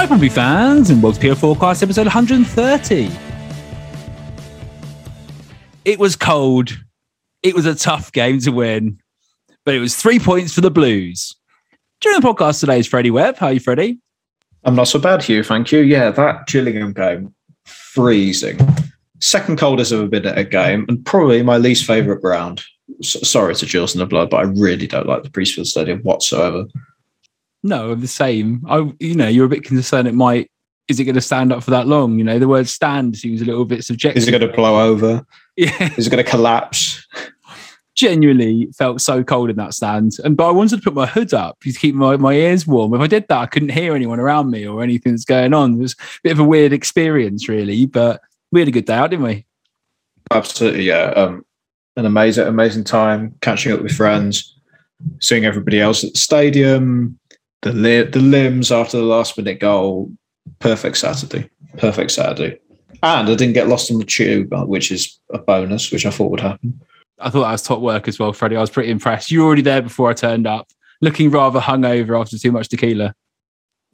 Hi, Pompey fans, and welcome to Forecast episode 130. It was cold. It was a tough game to win, but it was three points for the Blues. During the podcast today is Freddie Webb. How are you, Freddie? I'm not so bad, Hugh. Thank you. Yeah, that Gillingham game, freezing. Second coldest I've ever been at a game, and probably my least favourite ground. S- sorry to Jules the Blood, but I really don't like the Priestfield Stadium whatsoever. No, the same. I, you know, you're a bit concerned it might. Is it going to stand up for that long? You know, the word "stand" seems a little bit subjective. Is it going to blow over? Yeah. Is it going to collapse? genuinely felt so cold in that stand. And but I wanted to put my hood up to keep my, my ears warm. If I did that, I couldn't hear anyone around me or anything that's going on. It was a bit of a weird experience, really. But we had a good day out, didn't we? Absolutely, yeah. Um, an amazing, amazing time catching up with friends, seeing everybody else at the stadium, the li- the limbs after the last minute goal. Perfect Saturday. Perfect Saturday. And I didn't get lost on the tube, uh, which is a bonus, which I thought would happen. I thought that was top work as well, Freddie. I was pretty impressed. You were already there before I turned up, looking rather hungover after too much tequila.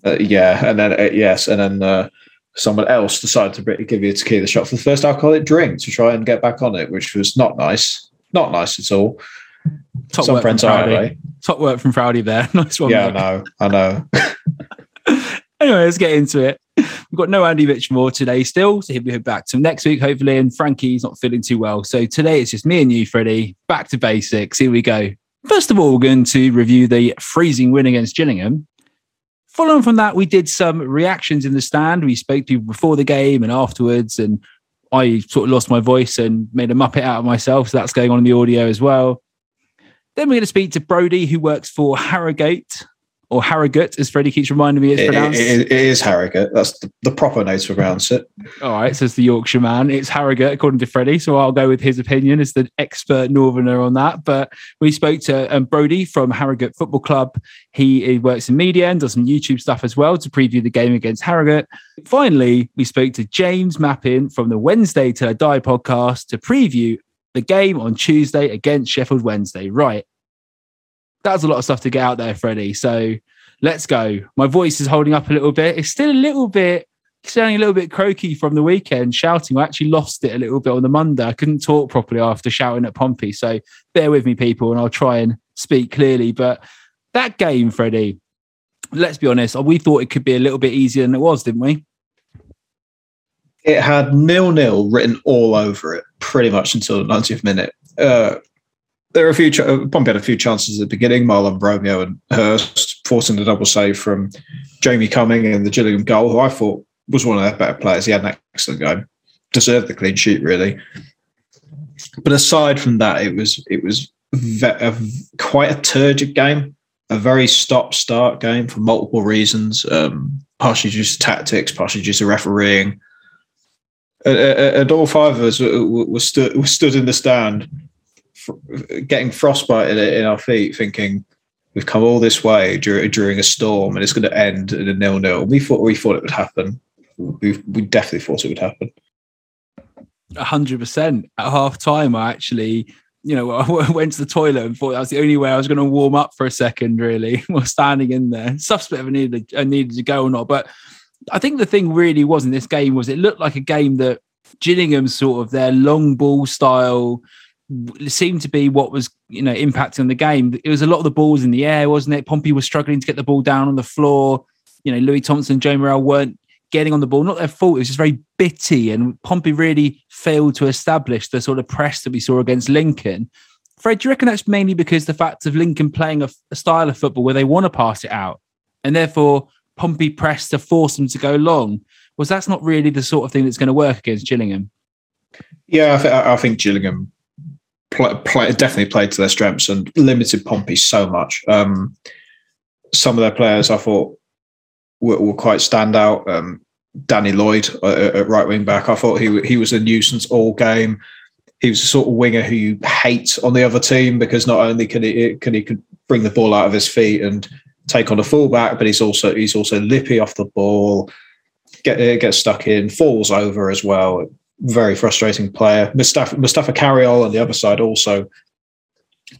Uh, yeah, and then uh, yes, and then uh, someone else decided to give you a tequila shot for the first alcoholic drink to try and get back on it, which was not nice. Not nice at all. Top Some work friends from are, Frowdy. anyway. Top work from Frowdy there. nice one. Yeah, I know. I know. anyway, let's get into it. We've got no Andy Richmore today still, so he'll be back to next week, hopefully. And Frankie's not feeling too well. So today it's just me and you, Freddie. Back to basics. Here we go. First of all, we're going to review the freezing win against Gillingham. Following from that, we did some reactions in the stand. We spoke to people before the game and afterwards, and I sort of lost my voice and made a muppet out of myself. So that's going on in the audio as well. Then we're going to speak to Brody, who works for Harrogate or Harrogate, as Freddie keeps reminding me it's It- it- pronounced. it- it is Harrogate. That's the, the proper way to pronounce it. All right, says the Yorkshire man. It's Harrogate, according to Freddie. So I'll go with his opinion as the expert Northerner on that. But we spoke to um, Brody from Harrogate Football Club. He, he works in media and does some YouTube stuff as well to preview the game against Harrogate. Finally, we spoke to James Mappin from the Wednesday Till I Die podcast to preview the game on Tuesday against Sheffield Wednesday. Right. That's a lot of stuff to get out there, Freddie. So let's go. My voice is holding up a little bit. It's still a little bit sounding a little bit croaky from the weekend, shouting. I actually lost it a little bit on the Monday. I couldn't talk properly after shouting at Pompey. So bear with me, people, and I'll try and speak clearly. But that game, Freddie, let's be honest, we thought it could be a little bit easier than it was, didn't we? It had nil nil written all over it pretty much until the 90th minute. Uh, there are a few, ch- Pompey had a few chances at the beginning. Mahlon Romeo and Hirst forcing the double save from Jamie Cumming and the Gillingham goal, who I thought was one of their better players. He had an excellent game, deserved the clean sheet, really. But aside from that, it was it was ve- a, quite a turgid game, a very stop-start game for multiple reasons, um, partially due to tactics, partially due to refereeing. And, all five of us were, stood, were stood in the stand, getting frostbite in, our feet, thinking we've come all this way during, a storm and it's going to end in a nil-nil. We thought we thought it would happen. We, we definitely thought it would happen. hundred percent. At half time, I actually, you know, I went to the toilet and thought that was the only way I was going to warm up for a second. Really, while standing in there, stuff's a bit of a needed to go or not. But I think the thing really was in this game was it looked like a game that Gillingham sort of their long ball style seemed to be what was you know impacting on the game. It was a lot of the balls in the air, wasn't it? Pompey was struggling to get the ball down on the floor. you know, Louis Thompson, Joe Morrell weren't getting on the ball. Not their fault. It was just very bitty. And Pompey really failed to establish the sort of press that we saw against Lincoln. Fred, do you reckon that's mainly because the fact of Lincoln playing a, a style of football where they want to pass it out and therefore Pompey press to force them to go long? Was that's not really the sort of thing that's going to work against Gillingham? Yeah, I, th- I think Gillingham play, play, definitely played to their strengths and limited Pompey so much. Um, some of their players I thought were, were quite standout. Um, Danny Lloyd uh, at right wing back, I thought he he was a nuisance all game. He was a sort of winger who you hate on the other team because not only can he can he bring the ball out of his feet and take on a fullback, but he's also he's also lippy off the ball, get gets stuck in, falls over as well very frustrating player. Mustapha, Mustapha Carayol on the other side also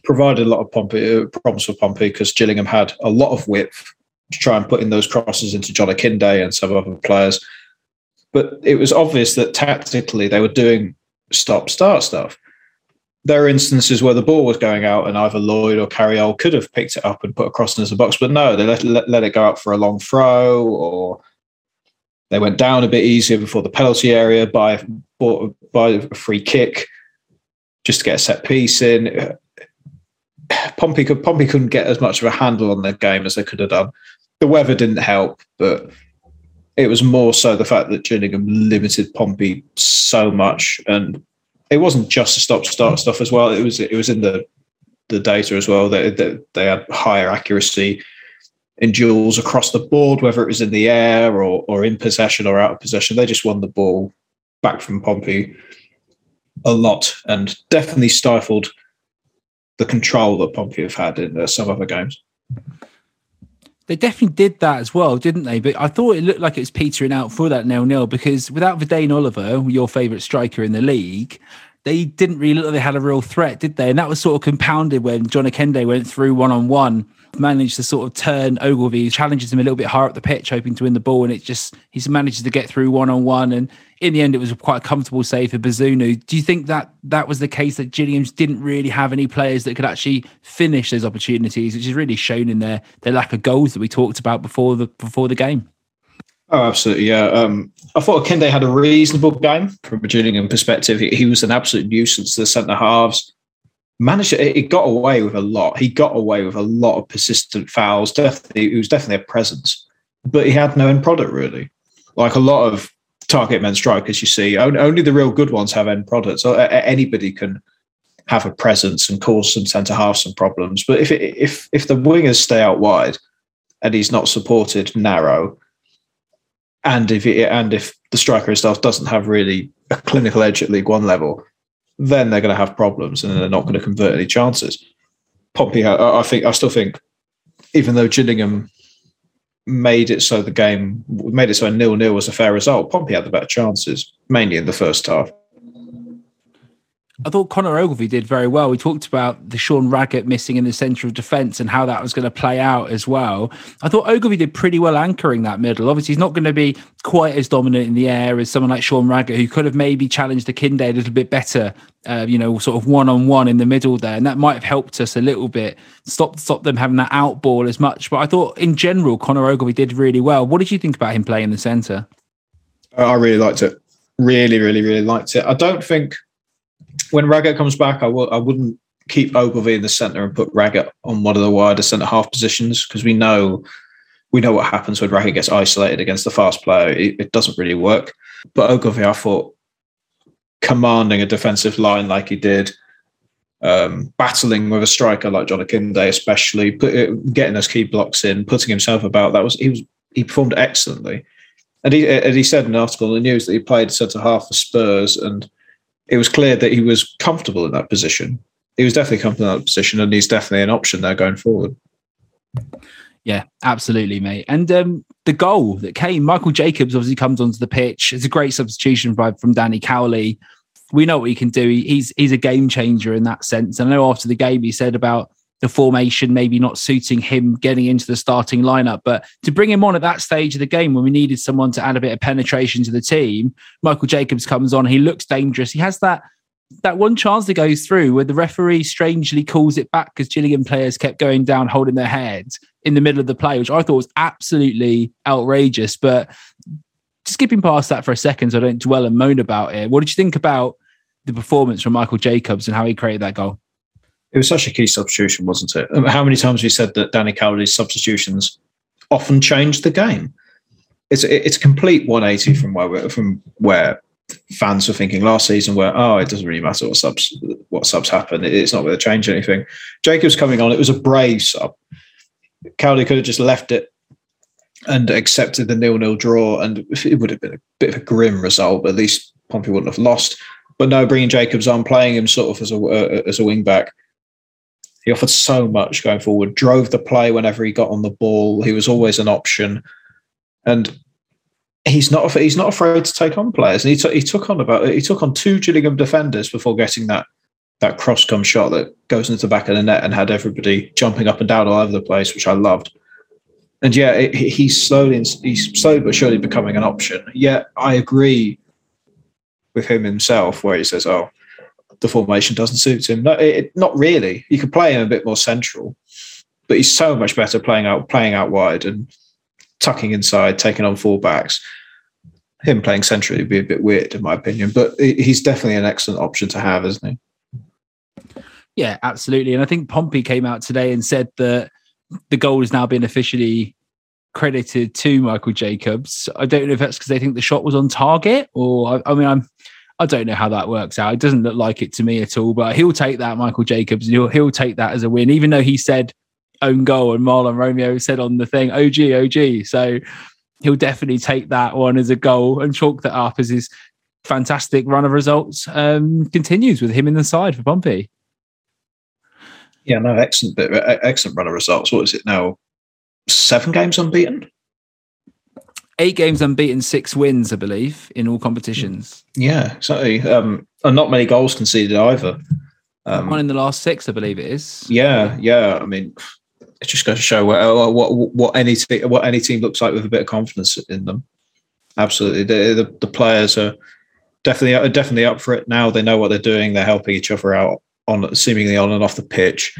provided a lot of Pompey, uh, problems for Pompey because Gillingham had a lot of width to try and put in those crosses into John Akinde and some other players. But it was obvious that tactically they were doing stop start stuff. There are instances where the ball was going out and either Lloyd or Carayol could have picked it up and put across into the box, but no, they let, let, let it go out for a long throw or they went down a bit easier before the penalty area by by a free kick, just to get a set piece in. Pompey could Pompey couldn't get as much of a handle on their game as they could have done. The weather didn't help, but it was more so the fact that Gillingham limited Pompey so much, and it wasn't just the stop start stuff as well. It was it was in the the data as well. They, they, they had higher accuracy in duels across the board, whether it was in the air or, or in possession or out of possession. They just won the ball back from Pompey a lot and definitely stifled the control that Pompey have had in uh, some other games. They definitely did that as well, didn't they? But I thought it looked like it was petering out for that nil nil because without Vadaine Oliver, your favourite striker in the league, they didn't really look like they had a real threat, did they? And that was sort of compounded when John Akinde went through one on one managed to sort of turn Ogilvie, challenges him a little bit higher up the pitch, hoping to win the ball, and it just he's managed to get through one on one, and in the end, it was quite a comfortable save for Bazunu. Do you think that that was the case that Gilliams didn't really have any players that could actually finish those opportunities, which is really shown in their their lack of goals that we talked about before the before the game? Oh, absolutely, yeah. Um, I thought Akinde had a reasonable game from a Gillingham perspective. He, he was an absolute nuisance to the centre halves managed it got away with a lot. He got away with a lot of persistent fouls. Definitely, he was definitely a presence, but he had no end product really. Like a lot of target men strikers, you see, only the real good ones have end products. Anybody can have a presence and cause some centre half some problems. But if it, if if the wingers stay out wide and he's not supported narrow, and if it, and if the striker himself doesn't have really a clinical edge at League One level, then they're going to have problems and they're not going to convert any chances. Pompey, I, I think, I still think, even though Gillingham made it so the game made it so a nil nil was a fair result, Pompey had the better chances, mainly in the first half. I thought Connor Ogilvie did very well. We talked about the Sean Raggett missing in the centre of defence and how that was going to play out as well. I thought Ogilvie did pretty well anchoring that middle. Obviously, he's not going to be quite as dominant in the air as someone like Sean Raggett, who could have maybe challenged Akinde a little bit better, uh, you know, sort of one on one in the middle there. And that might have helped us a little bit, stop, stop them having that out ball as much. But I thought in general, Connor Ogilvie did really well. What did you think about him playing in the centre? I really liked it. Really, really, really liked it. I don't think when Raggett comes back, I will I wouldn't keep Ogilvie in the centre and put Raggett on one of the wider centre half positions because we know we know what happens when Raggett gets isolated against the fast player. It, it, doesn't really work. But Ogilvie, I thought, commanding a defensive line like he did, um, battling with a striker like John Akinde, especially put, getting those key blocks in, putting himself about. That was he was he performed excellently. And he, and he said in an article in the news that he played centre half for Spurs and it was clear that he was comfortable in that position. He was definitely comfortable in that position, and he's definitely an option there going forward. Yeah, absolutely, mate. And um, the goal that came, Michael Jacobs obviously comes onto the pitch. It's a great substitution by, from Danny Cowley. We know what he can do. He's he's a game changer in that sense. And I know after the game he said about the formation maybe not suiting him getting into the starting lineup. But to bring him on at that stage of the game when we needed someone to add a bit of penetration to the team, Michael Jacobs comes on. He looks dangerous. He has that that one chance that goes through where the referee strangely calls it back because Gillingham players kept going down, holding their heads in the middle of the play, which I thought was absolutely outrageous. But just skipping past that for a second, so I don't dwell and moan about it. What did you think about the performance from Michael Jacobs and how he created that goal? It was such a key substitution, wasn't it? How many times we said that Danny Cowley's substitutions often changed the game? It's it's a complete 180 from where from where fans were thinking last season, where oh, it doesn't really matter what subs what subs happen. It's not going to change anything. Jacobs coming on, it was a brave sub. Cowley could have just left it and accepted the nil-nil draw, and it would have been a bit of a grim result. But at least Pompey wouldn't have lost. But no, bringing Jacobs on, playing him sort of as a uh, as a wing back, he offered so much going forward. Drove the play whenever he got on the ball. He was always an option, and he's not he's not afraid to take on players. And he took he took on about he took on two Gillingham defenders before getting that that cross come shot that goes into the back of the net and had everybody jumping up and down all over the place, which I loved. And yeah, he's slowly he's slowly but surely becoming an option. Yet I agree with him himself, where he says, "Oh, the formation doesn't suit him." No, it, not really. You could play him a bit more central, but he's so much better playing out playing out wide and tucking inside, taking on full backs. Him playing centrally would be a bit weird, in my opinion, but he's definitely an excellent option to have, isn't he? Yeah, absolutely. And I think Pompey came out today and said that the goal has now been officially credited to Michael Jacobs. I don't know if that's because they think the shot was on target, or I, I, mean, I'm I don't know how that works out. It doesn't look like it to me at all. But he'll take that, Michael Jacobs, he'll he'll take that as a win, even though he said own goal and Mahlon Romeo said on the thing, OG, OG. So he'll definitely take that one as a goal and chalk that up as his fantastic run of results um, continues with him in the side for Pompey. Yeah, no, excellent excellent run of results. What is it now? Seven games unbeaten. Eight games unbeaten, six wins, I believe, in all competitions. Yeah, exactly. Um, and not many goals conceded either. Um, One in the last six, I believe it is. Yeah, yeah. I mean, it just goes to show what what what any team, what any team looks like with a bit of confidence in them. Absolutely, the the, the players are definitely are definitely up for it now. They know what they're doing. They're helping each other out on seemingly on and off the pitch.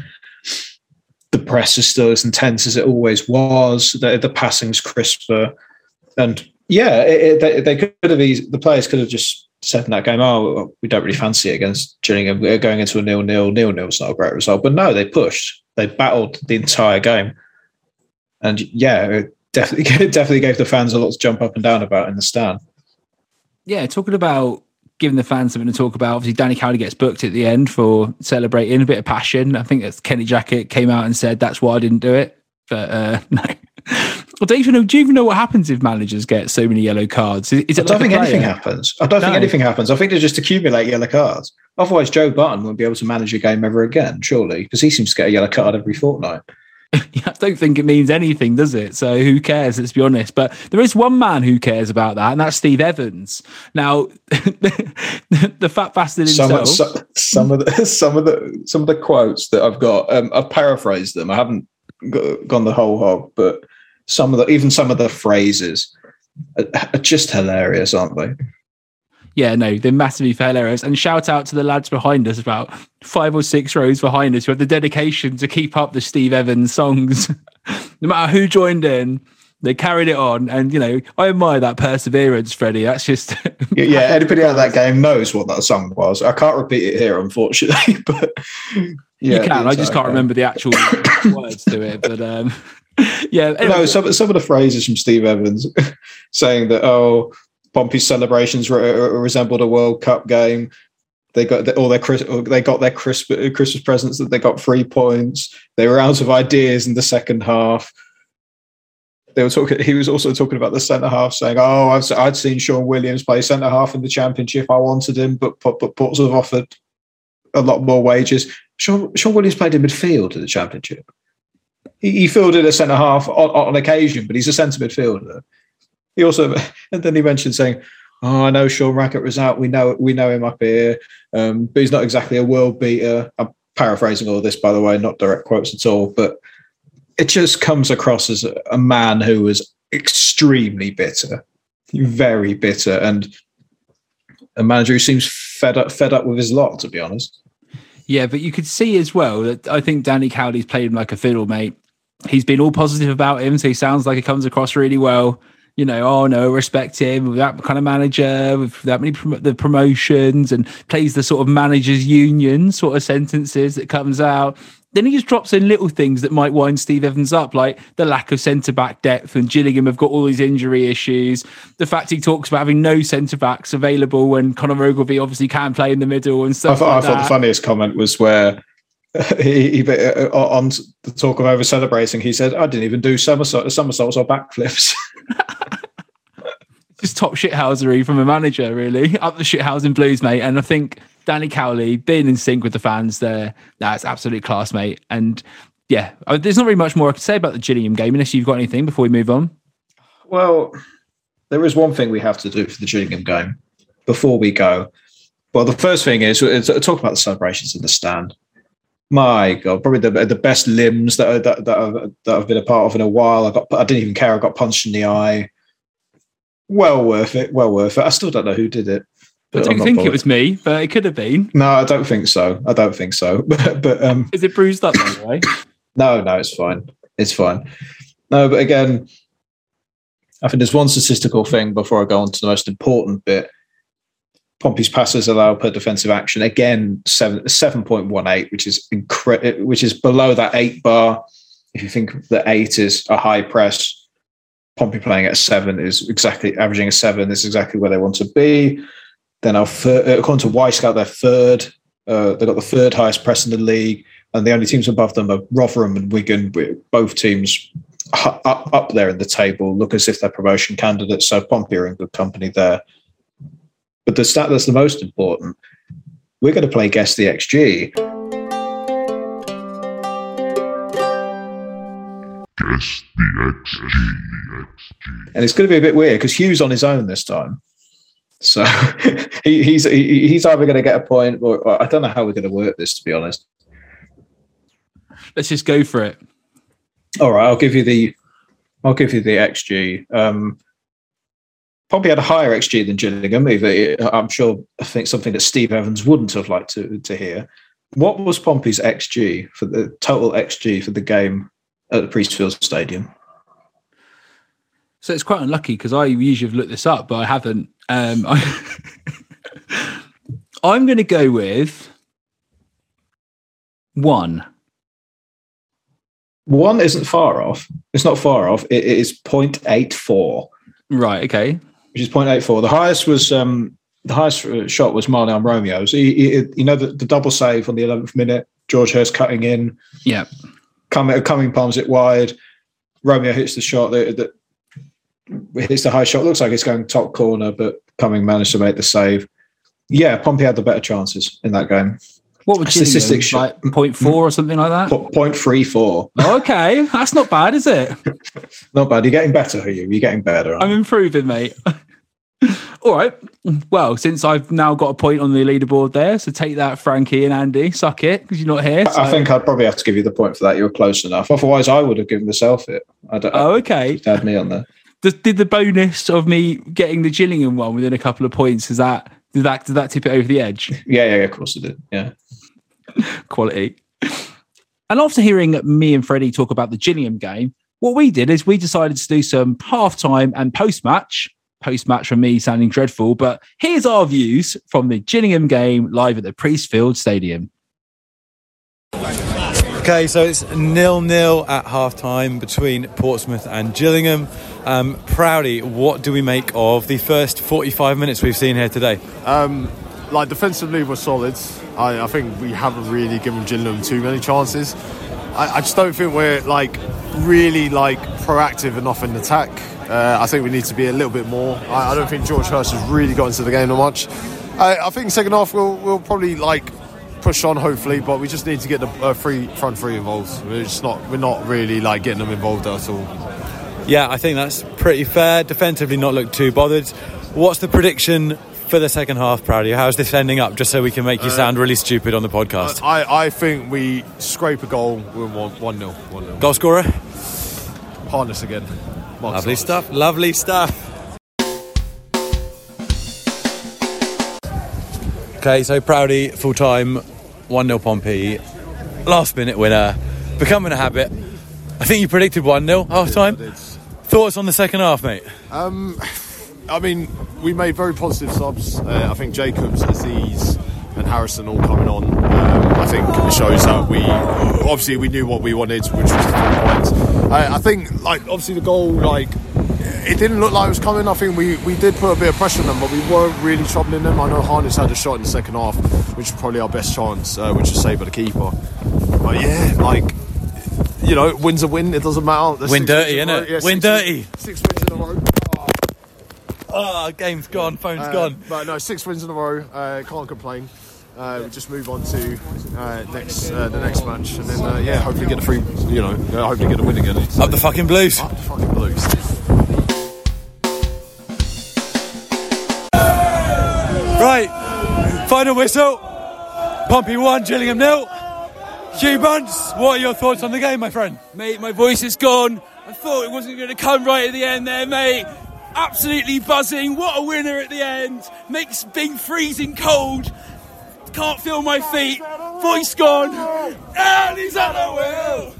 The press is still as intense as it always was. The, the passing's crisper, and yeah, it, it, they, they, could have eased, the players could have just said in that game, "Oh, we don't really fancy it against Gillingham. We're going into a nil nil. Nil nil is not a great result." But no, they pushed. They battled the entire game, and yeah, it definitely definitely gave the fans a lot to jump up and down about in the stand. Yeah, talking about giving the fans something to talk about. Obviously, Danny Cowley gets booked at the end for celebrating a bit of passion. I think it's Kenny Jackett came out and said that's why I didn't do it. But uh, no, I don't even know. Do you even know what happens if managers get so many yellow cards? Is, is I don't think anything happens. I don't no. think anything happens. I think they just accumulate yellow cards. Otherwise, Joe Barton won't be able to manage a game ever again, surely, because he seems to get a yellow card every fortnight. I don't think it means anything, does it? So who cares? Let's be honest. But there is one man who cares about that, and that's Steve Evans. Now, the, the fat bastard himself. Some, some, some, of the some of the some of the quotes that I've got, um, I've paraphrased them. I haven't gone the whole hog, but some of the even some of the phrases are, just hilarious, aren't they? Yeah, no, they're massively hilarious. And shout out to the lads behind us, about five or six rows behind us, who have the dedication to keep up the Steve Evans songs. no matter who joined in, they carried it on. And, you know, I admire that perseverance, Freddie. That's just. yeah, anybody out of that game knows what that song was. I can't repeat it here, unfortunately, but. Yeah, you can. I just can't game. remember the actual words to it. But um, yeah. Anyway. No, some, some of the phrases from Steve Evans saying that, oh, Pompey's celebrations re- uh, uh, resembled a World Cup game. They got all their they got their Christmas, uh, Christmas presents that they got three points. They were out of ideas in the second half. They were talking. He was also talking about the centre half, saying, "Oh, I've, I'd seen Shaun Williams play centre half in the Championship. I wanted him, but but, but Ports have offered a lot more wages. Shaun, Shaun Williams played in midfield in the Championship. He, he fielded a centre half on, on occasion, but he's a centre midfielder. He also, and then he mentioned saying, "Oh, I know Sean Raggett was out. We know we know him up here, um, but he's not exactly a world beater." I'm paraphrasing all this, by the way, not direct quotes at all, but it just comes across as a, a man who was extremely bitter, very bitter, and a manager who seems fed up, fed up with his lot, to be honest. Yeah, but you could see as well that I think Danny Cowley's played him like a fiddle, mate. He's been all positive about him, so he sounds like he comes across really well. You know, oh no, respect him with that kind of manager, with that many prom- the promotions, and plays the sort of managers union sort of sentences that comes out. Then he just drops in little things that might wind Steve Evans up, like the lack of centre back depth, and Gillingham have got all these injury issues. The fact he talks about having no centre backs available when Connor Ogilvie obviously can play in the middle and I stuff. thought, like I thought the funniest comment was where he, he uh, on the talk of over celebrating, he said, "I didn't even do somersault, somersaults or backflips." just top shithousery from a manager, really. Up the shithousing blues, mate. And I think Danny Cowley being in sync with the fans there, that's absolute class, mate. And yeah, uh, there's not really much more I can say about the Gillingham game, unless you've got anything before we move on. Well, there is one thing we have to do for the Gillingham game before we go. Well, the first thing is, is talk about the celebrations in the stand. My God, probably the the best limbs that are, that that I've, that I've been a part of in a while. I got I didn't even care. I got punched in the eye. Well worth it. Well worth it. I still don't know who did it. I don't think it was me, but it could have been. No, I don't think so. I don't think so. But, but um, Is it bruised up, by the way? no, no, it's fine. It's fine. No, but again, I think there's one statistical thing before I go on to the most important bit. Pompey's passes allowed per defensive action again seven seven point one eight, which is incredible, which is below that eight bar. If you think the eight is a high press, Pompey playing at seven is exactly averaging a seven. Is exactly where they want to be. Then our third, uh, according to Wyscout, they're third. Uh, they've got the third highest press in the league, and the only teams above them are Rotherham and Wigan. Both teams up up there in the table look as if they're promotion candidates. So Pompey are in good company there. But the stat that's the most important, we're going to play guess the XG. Guess the XG. and it's going to be a bit weird because Hugh's on his own this time. So he, he's he, he's either going to get a point, or, or I don't know how we're going to work this. To be honest, Let's just go for it. all right, I'll give you the I'll give you the XG. Um, Pompey had a higher XG than Gillingham. Either I'm sure I think something that Steve Evans wouldn't have liked to to hear. What was Pompey's XG for the total XG for the game at the Priestfield Stadium? So it's quite unlucky because I usually have looked this up, but I haven't. Um, I, I'm going to go with one. One isn't far off. It's not far off. It, it is 0.84. Right. Okay. Which is 0.84. The highest was um, the highest uh, shot was Mahlon Romeo's. He, he, you know the, the double save on the 11th minute. George Hirst cutting in, Yeah. Cumming Cumming palms it wide. Romeo hits the shot that, that hits the high shot. Looks like it's going top corner, but Cumming managed to make the save. Yeah, Pompey had the better chances in that game. What would Gillingham, show- like 0.4 or something like that? Po- 0.34. Okay, that's not bad, is it? Not bad. You're getting better, are you? You're getting better. aren't I'm improving, mate. All right. Well, since I've now got a point on the leaderboard there, so take that, Frankie and Andy. Suck it because you're not here. I think I'd probably have to give you the point for that. You were close enough. Otherwise, I would have given myself it. I don't. Oh, okay. had me on there. Did, did the bonus of me getting the Gillingham one within a couple of points is that did that did that tip it over the edge? Yeah, yeah, of course it did. Yeah. Quality. And after hearing me and Freddie talk about the Gillingham game, what we did is we decided to do some halftime and post match. Post match from me sounding dreadful, but here's our views from the Gillingham game live at the Priestfield Stadium. Okay, so it's nil nil at half time between Portsmouth and Gillingham. Um, Proudy, what do we make of the first 45 minutes we've seen here today? Um, like defensively, we're solid. I, I think we haven't really given Gillingham too many chances. I, I just don't think we're like really like proactive enough in attack. Uh, I think we need to be a little bit more. I, I don't think George Hirst has really got into the game that much. I, I think second half we'll, we'll probably like push on hopefully, but we just need to get the uh, free front three involved. We're just not we're not really like getting them involved at all. Yeah, I think that's pretty fair. Defensively, not look too bothered. What's the prediction for the second half, Proudy? How's this ending up? Just so we can make you sound really stupid on the podcast. I, I think we scrape a goal. We're one one 0 one 0 Goal scorer? Harness again. Marcus Lovely Harness. stuff. Lovely stuff. Okay, so Proudy, full time, 1 0 Pompey, last minute winner, becoming a habit. I think you predicted 1 0 half time. Thoughts on the second half, mate? Um, I mean, we made very positive subs. Uh, I think Jacobs, Azeez, and Harrison all coming on. Um, I think it shows that we obviously we knew what we wanted, which was the three points. I, I think, like, obviously the goal, like, it didn't look like it was coming. I think we, we did put a bit of pressure on them, but we weren't really troubling them. I know Harness had a shot in the second half, which is probably our best chance, uh, which is saved by the keeper. But yeah, like, you know, win's a win. It doesn't matter. There's Win dirty, wins in a innit? Yeah, Win six dirty. Six wins in a row. Oh, game's gone, phone's Uh, gone. But no, six wins in a row. Uh, can't complain. Uh, we just move on to uh, next uh, the next match, and then uh, yeah, hopefully get a free. You know, uh, hopefully get a win again. Up the fucking Blues. Up the fucking blues. Right, final whistle. Pompey 1, Gillingham nil. Hugh Bunce, what are your thoughts on the game, my friend? Mate, my voice is gone. I thought it wasn't going to come right at the end there, mate. Absolutely buzzing. What a winner at the end. Makes being freezing cold. Can't feel my feet. Voice gone. And he's at the wheel.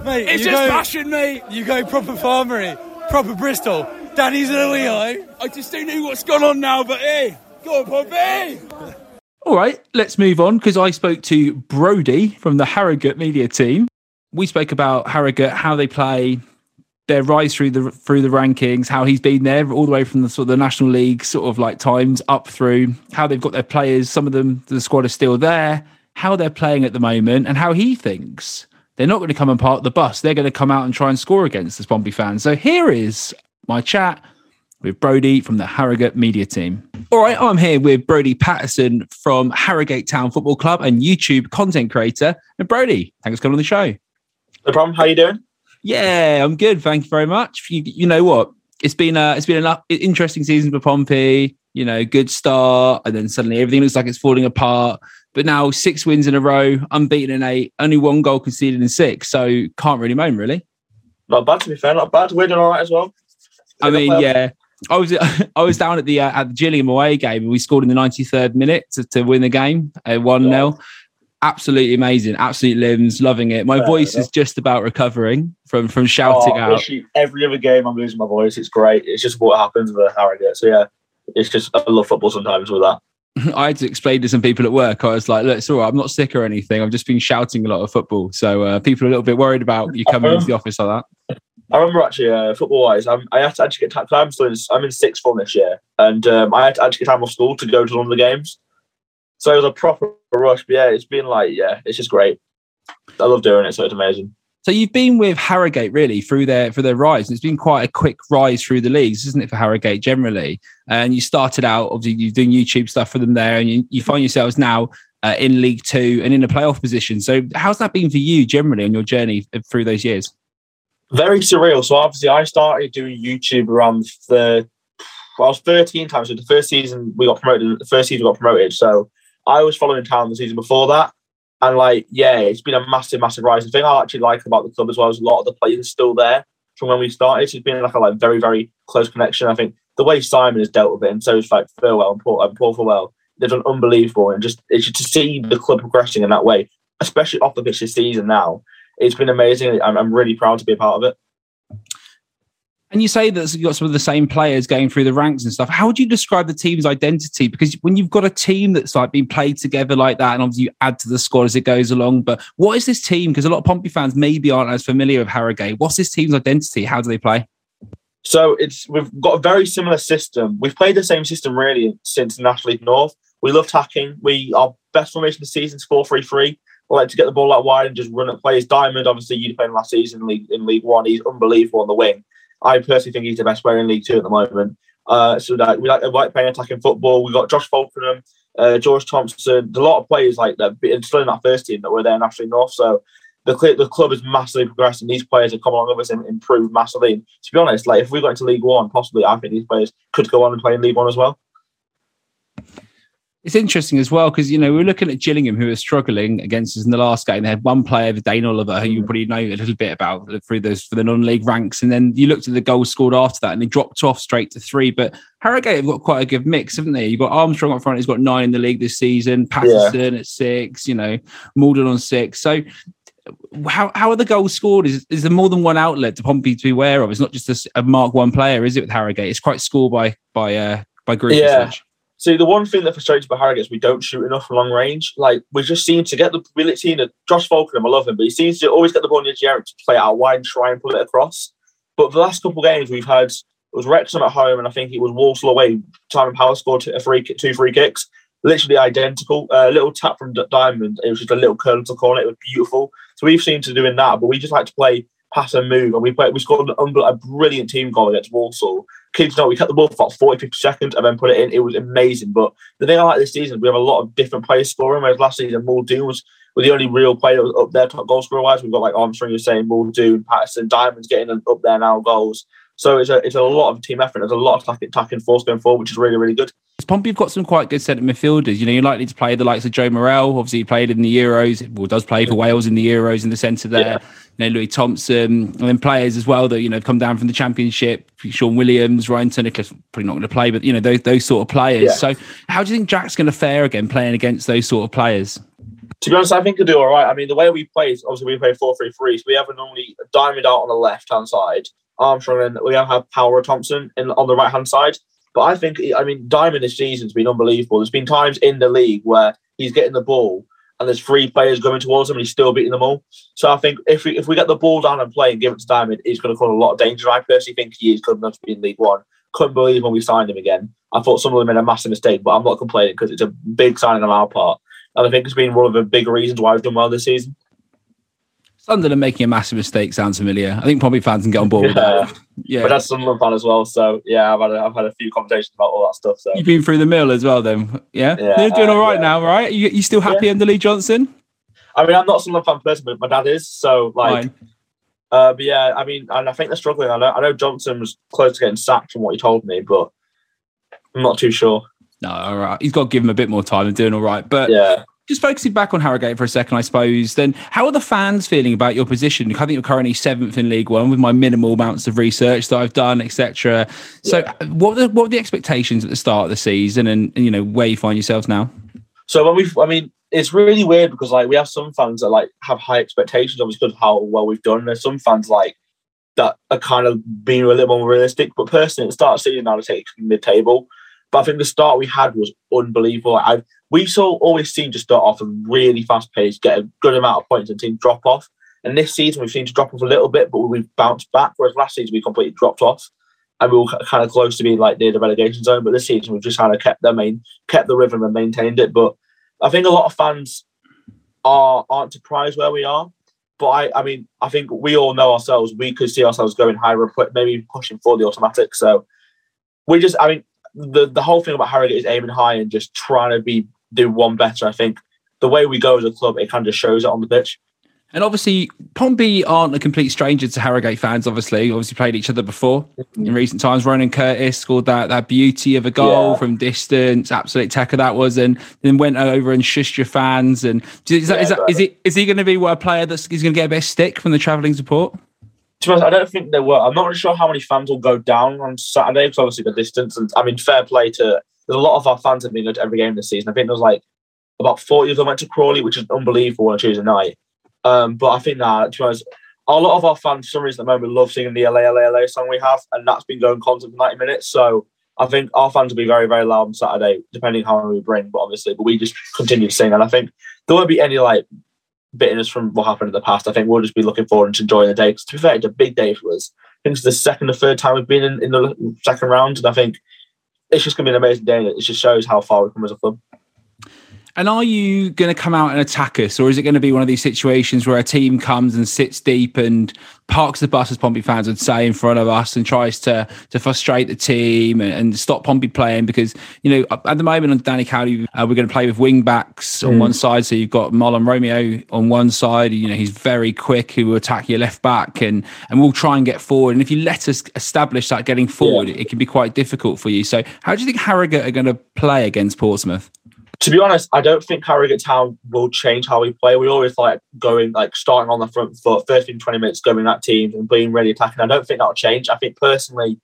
Mate, It's you just go, passion, mate. You go proper farmery, proper Bristol. Danny's in a wee eye. I just don't know what's gone on now, but hey, go on, Pompey. All right, let's move on because I spoke to Brody from the Harrogate media team. We spoke about Harrogate, how they play, their rise through the through the rankings, how he's been there all the way from the sort of the National League sort of like times up through, how they've got their players, some of them the squad are still there, how they're playing at the moment, and how he thinks they're not going to come and part the bus. They're going to come out and try and score against the Pompey fans. So here is my chat with Brody from the Harrogate media team. All right, I'm here with Brody Patterson from Harrogate Town Football Club and YouTube content creator. And Brody, thanks for coming on the show. No problem. How you doing? Yeah, I'm good. Thank you very much. You, you know what? It's been a it's been an interesting season for Pompey. You know, good start, and then suddenly everything looks like it's falling apart. But now six wins in a row, unbeaten in eight, only one goal conceded in six. So can't really moan, really. Not bad to be fair. Not bad. We're doing all right as well. I mean, yeah. I was I was down at the uh, at the Gillingham away game and we scored in the 93rd minute to, to win the game, uh, one 0 Absolutely amazing, absolute limbs, loving it. My voice is just about recovering from from shouting Oh, out. every other game, I'm losing my voice. It's great. It's just what happens with Harrogate. So yeah, it's just I love football sometimes with that. I had to explain to some people at work. I was like, "Look, it's all right. I'm not sick or anything. I've just been shouting a lot of football." So uh, people are a little bit worried about you coming into the office like that. I remember actually, uh, football wise, I had to actually get time. I'm still in, I'm in sixth form this year, and um, I had to actually get time off school to go to one of the games. So it was a proper rush. But yeah, it's been like, yeah, it's just great. I love doing it, so it's amazing. So you've been with Harrogate really through their for their rise, and it's been quite a quick rise through the leagues, isn't it, for Harrogate generally? And you started out obviously you're doing YouTube stuff for them there, and you, you find yourselves now uh, in League Two and in a playoff position. So how's that been for you generally on your journey through those years? very surreal. So obviously, I started doing YouTube around the. Well, I was 13 times. So the first season we got promoted. The first season we got promoted. So I was following town the season before that, and like, yeah, it's been a massive, massive rise. The thing I actually like about the club as well is a lot of the players still there from when we started. It's been like a like very, very close connection. I think the way Simon has dealt with it, and so is like Thirlwell and Paul and Paul Thirlwell. They've done unbelievable, and just it's just to see the club progressing in that way, especially off the pitch this season now it's been amazing. I'm, I'm really proud to be a part of it. And you say that you've got some of the same players going through the ranks and stuff. How would you describe the team's identity? Because when you've got a team that's like been played together like that, and obviously you add to the squad as it goes along. But what is this team? Because a lot of Pompey fans maybe aren't as familiar with Harrogate. What's this team's identity? How do they play? So it's we've got a very similar system. We've played the same system really since National League North. We love tacking. We our best formation this season is four three three. We like to get the ball out wide and just run at players. Diamond, obviously, you played last season in League in League One. He's unbelievable on the wing. I personally think he's the best player in League Two at the moment. Uh, so that we like, we like playing attacking football. We got Josh Falkingham, uh, George Thomson, a lot of players like that, and still in that first team that were there in Ashley North. So the cl- the club massively progressed, and these players have come along with us and improved massively. And to be honest, like if we got into League One, possibly I think these players could go on and play in League One as well. It's interesting as well because you know we are looking at Gillingham who are struggling against us in the last game. They had one player, Dane Oliver, who you probably know a little bit about through those for the non-league ranks, and then you looked at the goals scored after that, and they dropped off straight to three. But Harrogate have got quite a good mix, haven't they? You've got Armstrong up front; he's got nine in the league this season. Pattison yeah. at six, you know, Muldoon on six. So how how are the goals scored? Is is there more than one outlet to Pompey to be aware of? It's not just a, a Mark One player, is it? With Harrogate, it's quite scored by by uh, by group. Yeah. See, the one thing that frustrates by Harrogate is we don't shoot enough from long range. Like we just seem to get the seeing that Josh Falkingham, I love him, but he seems to always get the ball near Jarrett to play out wide and try and pull it across. But the last couple of games we've had it was Wrexham at home and I think it was Walsall away. Simon Power scored a free two free kicks, literally identical. A uh, little tap from Diamond. It was just a little curl to corner. It was beautiful. So we've seen to doing that, but we just like to play pass and move. And we play, we scored an, a brilliant team goal against Walsall kids know we cut the ball for about 40, 50 seconds and then put it in. It was amazing. But the thing I like this season, we have a lot of different players scoring. Whereas last season, Muldoon was, was the only real player that was up there top goal scorer wise. We've got like Armstrong, you're saying Muldoon, Pattison, Diamonds getting up there now goals. So it's a it's a lot of team effort. There's a lot of attacking force going forward, which is really really good. Pompey have got some quite good centre midfielders. You know, you're likely to play the likes of Joe Morrell. Obviously, he played in the Euros. Well, does play for Wales in the Euros in the centre there. Yeah. You know, Louis Thompson, and then players as well that you know come down from the Championship. Shaun Williams, Ryan Tunnicliffe, probably not going to play, but you know those those sort of players. Yeah. So, how do you think Jack's going to fare again playing against those sort of players? To be honest, I think he'll do all right. I mean, the way we play is obviously we play 4 3 3, so we have a normally a diamond out on the left hand side Armstrong and we have Power Thompson in, on the right hand side. But I think, I mean, Diamond this season's been unbelievable. There's been times in the league where he's getting the ball and there's three players going towards him and he's still beating them all. So I think if we, if we get the ball down and play and give it to Diamond, he's going to cause a lot of danger. I personally think he is good enough to be in League One. Couldn't believe when we signed him again. I thought some of them made a massive mistake, but I'm not complaining because it's a big signing on our part. And I think it's been one of the big reasons why we've done well this season. Sunderland making a massive mistake sounds familiar. I think probably fans can get on board yeah. with that. Yeah, but that's Sunderland fan as well. So yeah, I've had a, I've had a few conversations about all that stuff. So you've been through the mill as well, then. Yeah, yeah they're doing all right yeah. now, right? You you still happy under Lee Johnson? I mean, I'm not a Sunderland fan person, but my dad is. So like, uh, but yeah, I mean, and I think they're struggling. I know I know Johnson was close to getting sacked from what he told me, but I'm not too sure. No, all right. He's got to give him a bit more time and doing all right. But yeah, just focusing back on Harrogate for a second, I suppose, then how are the fans feeling about your position? I think you're currently seventh in League One with my minimal amounts of research that I've done, etc. So, yeah. what were the, what were the expectations at the start of the season, and, and you know where you find yourselves now? So when we, I mean, it's really weird because like we have some fans that like have high expectations, obviously, because of how well we've done. There's some fans like that are kind of being a little more realistic. But personally, at the start of the season, I would take mid table. But I think the start we had was unbelievable. We've so always seen to start off a really fast pace, get a good amount of points, and team drop off. And this season we've seen to drop off a little bit, but we've bounced back. Whereas last season we completely dropped off, and we were kind of close to being like near the relegation zone. But this season we've just kind of kept the main, kept the rhythm and maintained it. But I think a lot of fans are aren't surprised where we are. But I, I mean, I think we all know ourselves. We could see ourselves going higher, maybe pushing for the automatic. So we just, I mean, the the whole thing about Harrogate is aiming high and just trying to be do one better. I think the way we go as a club, it kind of shows it on the pitch. And obviously, Pompey aren't a complete stranger to Harrogate fans. Obviously, obviously played each other before in recent times. Ronan Curtis scored that that beauty of a goal yeah. from distance, absolute tackle that was, and then went over and shushed your fans. And is that, yeah, is, that, is, it, is he going to be a player that's he's going to get a bit of stick from the travelling support? To I don't think there were. I'm not really sure how many fans will go down on Saturday because obviously the distance. And I mean, fair play to there's a lot of our fans have been to every game this season. I think there was like about 40 of them went to Crawley, which is unbelievable on a Tuesday night. Um, but I think that, to be honest, a lot of our fans, for some reason, at the moment, love singing the LA, LA, LA song we have, and that's been going constant for 90 minutes. So I think our fans will be very, very loud on Saturday, depending how many we bring, but obviously, but we just continue to sing. And I think there won't be any like bitterness from what happened in the past. I think we'll just be looking forward to enjoying the day. Because to be fair, it's a big day for us. I think it's the second or third time we've been in, in the second round, and I think it's just going to be an amazing day. It just shows how far we've come as a club. And are you going to come out and attack us, or is it going to be one of these situations where a team comes and sits deep and parks the bus, as Pompey fans would say, in front of us and tries to to frustrate the team and, and stop Pompey playing? Because you know, at the moment on Danny Cowley, uh, we're going to play with wing backs mm. on one side. So you've got Mahlon Romeo on one side. You know, he's very quick. Who will attack your left back, and and we'll try and get forward. And if you let us establish that getting forward, yeah. it, it can be quite difficult for you. So how do you think Harrogate are going to play against Portsmouth? To be honest, I don't think Harrogate Town will change how we play. We always like going like starting on the front foot, first 15, 20 minutes going at teams and being really attacking. I don't think that'll change. I think personally,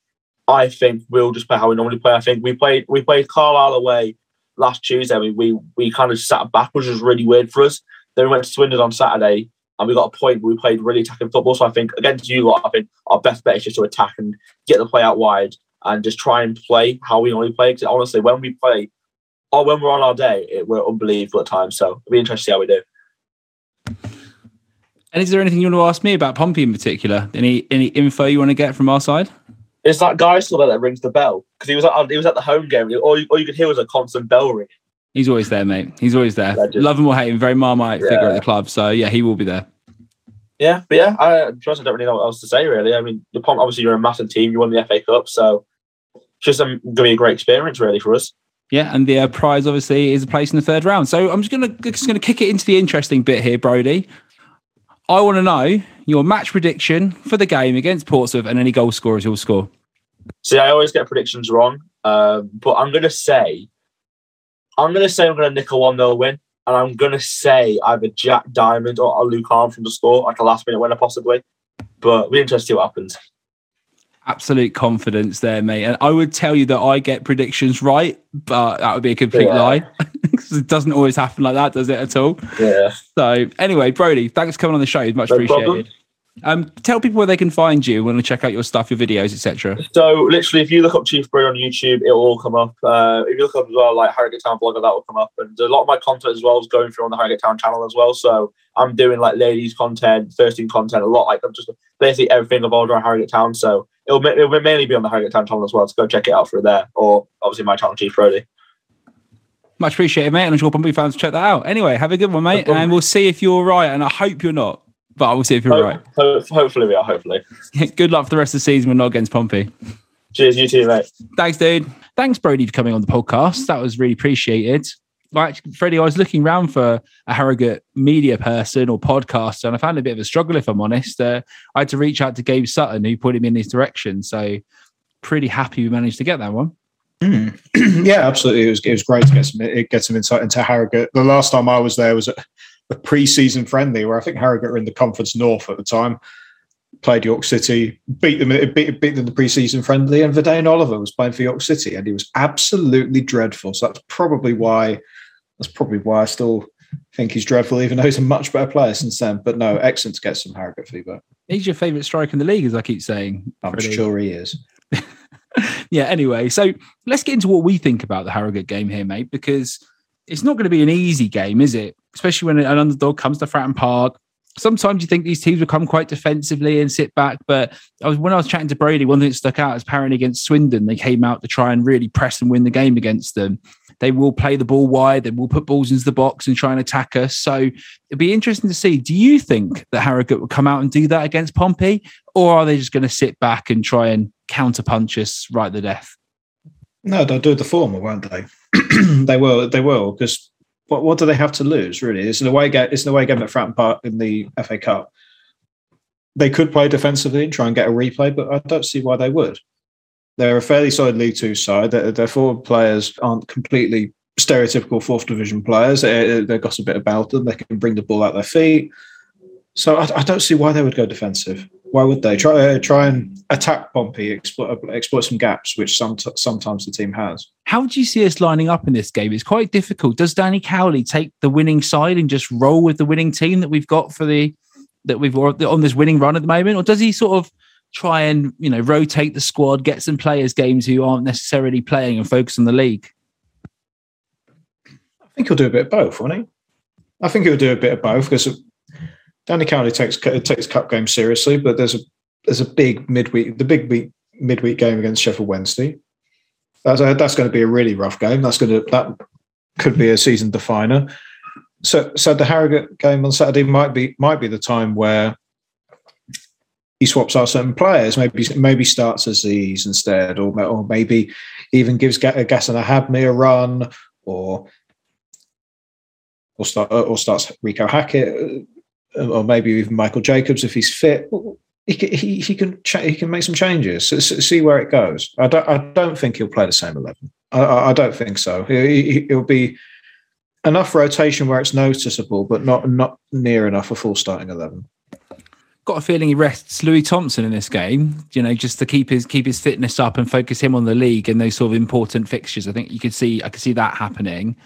I think we'll just play how we normally play. I think we played we played Carlisle away last Tuesday. We we, we kind of sat back, which was really weird for us. Then we went to Swindon on Saturday and we got a point where we played really attacking football. So I think against you lot, I think our best bet is just to attack and get the play out wide and just try and play how we normally play. Because honestly, when we play or when we're on our day, it, we're unbelievable at times. So it'll be interesting to see how we do. And is there anything you want to ask me about Pompey in particular? Any any info you want to get from our side? It's that guy still there that rings the bell? Because he was at, he was at the home game. All you, all you could hear was a constant bell ringing. He's always there, mate. He's always there. Legend. Love him or hate him, very marmite yeah. figure at the club. So yeah, he will be there. Yeah, but yeah, I trust I don't really know what else to say really. I mean, the Pont obviously you're a massive team. You won the FA Cup, so it's just um, going to be a great experience really for us. Yeah, and the uh, prize obviously is a place in the third round. So I'm just gonna just gonna kick it into the interesting bit here, Brody. I want to know your match prediction for the game against Portsmouth and any goal scorers you'll score. See, I always get predictions wrong, um, but I'm gonna say, I'm gonna say I'm gonna nick a one 0 win, and I'm gonna say either Jack Diamond or Luke from the score, like a last minute winner possibly. But we're interested to see what happens absolute confidence there, mate. And I would tell you that I get predictions right, but that would be a complete yeah. lie. it doesn't always happen like that, does it at all? Yeah. So anyway, Brody, thanks for coming on the show. It's much no appreciated. Problem. Um, tell people where they can find you when they check out your stuff, your videos, etc. So literally, if you look up Chief Brody on YouTube, it'll all come up. Uh, if you look up as well, like Harrogate Town blogger, that will come up. And a lot of my content as well is going through on the Harrogate Town channel as well. So I'm doing like ladies content, first team content, a lot. Like I'm just basically everything evolved around Harrogate Town. So it'll, it'll mainly be on the Harrogate Town channel as well. So go check it out through there, or obviously my channel, Chief Brody. Much appreciated, mate. And I'm sure Pompey fans check that out. Anyway, have a good one, mate. And we'll see if you're right. And I hope you're not. But I will see if you're right. hopefully we are. Hopefully. Good luck for the rest of the season. We're not against Pompey. Cheers, you too, mate. Thanks, dude. Thanks, Brody, for coming on the podcast. That was really appreciated. Like Freddie, I was looking around for a Harrogate media person or podcaster, and I found a bit of a struggle, if I'm honest. Uh, I had to reach out to Gabe Sutton, who put him in this direction. So, pretty happy we managed to get that one. Mm. yeah, absolutely. It was, it was great to get some get some insight into Harrogate. The last time I was there was at a pre-season friendly where I think Harrogate were in the Conference North at the time. Played York City, beat them, beat, beat them the pre-season friendly, and Vadaine Oliver was playing for York City, and he was absolutely dreadful. So that's probably why that's probably why I still think he's dreadful, even though he's a much better player since then. But no, excellent to get some Harrogate feedback. He's your favourite striker in the league, as I keep saying. I'm Freddie. sure he is. yeah. Anyway, so let's get into what we think about the Harrogate game here, mate, because it's not going to be an easy game, is it? Especially when an underdog comes to Fratton Park. Sometimes you think these teams will come quite defensively and sit back, but I was when I was chatting to Brody, one thing that stuck out is apparently against Swindon, they came out to try and really press and win the game against them. They will play the ball wide, they will put balls into the box and try and attack us. So it'd be interesting to see. Do you think that Harrogate will come out and do that against Pompey, or are they just going to sit back and try and counter punch us right to death? No, they'll do the former, won't they? they will. They will because what what do they have to lose? Really, it's an away game. It's an away game at Fratton Park in the FA Cup. They could play defensively and try and get a replay, but I don't see why they would. They're a fairly solid League Two side. Their, their forward players aren't completely stereotypical fourth division players. They, they've got a bit about them. They can bring the ball out their feet. So I, I don't see why they would go defensive. Why would they try uh, try and attack Pompey, exploit, exploit some gaps, which some, sometimes the team has? How do you see us lining up in this game? It's quite difficult. Does Danny Cowley take the winning side and just roll with the winning team that we've got for the that we've on this winning run at the moment, or does he sort of try and you know rotate the squad, get some players games who aren't necessarily playing and focus on the league? I think he'll do a bit of both, won't he? I think he'll do a bit of both because uh, Danny Cowley takes takes cup games seriously, but there's a there's a big midweek the big week midweek game against Sheffield Wednesday. That's a, that's going to be a really rough game. That's going to that could be a season definer. So so the Harrogate game on Saturday might be might be the time where he swaps out certain players. Maybe maybe starts Azeez instead, or or maybe even gives uh, Gassan Ahadme a run, or or start uh, or starts Reeco Hackett uh, or maybe even Michael Jacobs if he's fit. He can, he, he can he can make some changes. see where it goes. I don't I don't think he'll play the same eleven. I, I don't think so. He, will be enough rotation where it's noticeable, but not not near enough a full starting eleven. Got a feeling he rests Louis Thompson in this game, you know, just to keep his keep his fitness up and focus him on the league and those sort of important fixtures. I think you could see I could see that happening.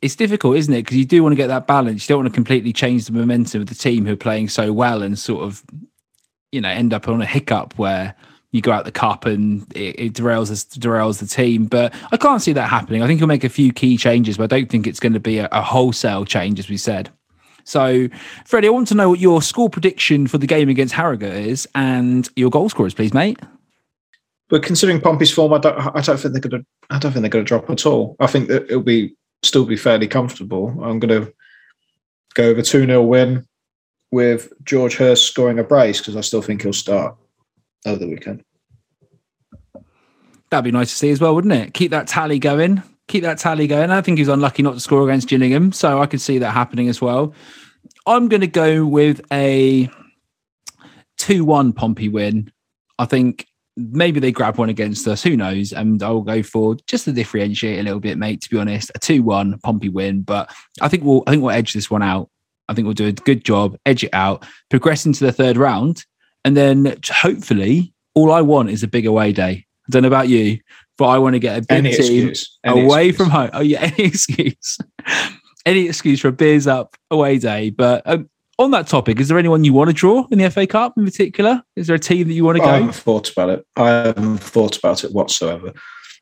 It's difficult, isn't it? Because you do want to get that balance. You don't want to completely change the momentum of the team who are playing so well and sort of, you know, end up on a hiccup where you go out the cup and it, it derails derails the team. But I can't see that happening. I think he'll make a few key changes, but I don't think it's going to be a, a wholesale change, as we said. So, Freddie, I want to know what your score prediction for the game against Harrogate is and your goal scorers, please, mate. But considering Pompey's form, I don't, I don't think they're going to. I don't think they're going to drop at all. I think that it'll be still be fairly comfortable. I'm going to go over two 0 win with George Hirst scoring a brace because I still think he'll start over the weekend. That'd be nice to see as well, wouldn't it? Keep that tally going. Keep that tally going. I think he was unlucky not to score against Gillingham, so I could see that happening as well. I'm going to go with a 2 1 Pompey win. I think maybe they grab one against us. Who knows? And I'll go for just to differentiate a little bit, mate. To be honest, a two-one Pompey win. But I think we'll I think we'll edge this one out. I think we'll do a good job, edge it out, progress into the third round, and then hopefully, all I want is a big away day. I don't know about you, but I want to get a big Any team excuse. Away excuse. from home. Oh yeah, any excuse, any excuse for a beers up away day. But um, on that topic, is there anyone you want to draw in the FA Cup in particular? Is there a team that you want to go? I haven't thought about it. I haven't thought about it whatsoever.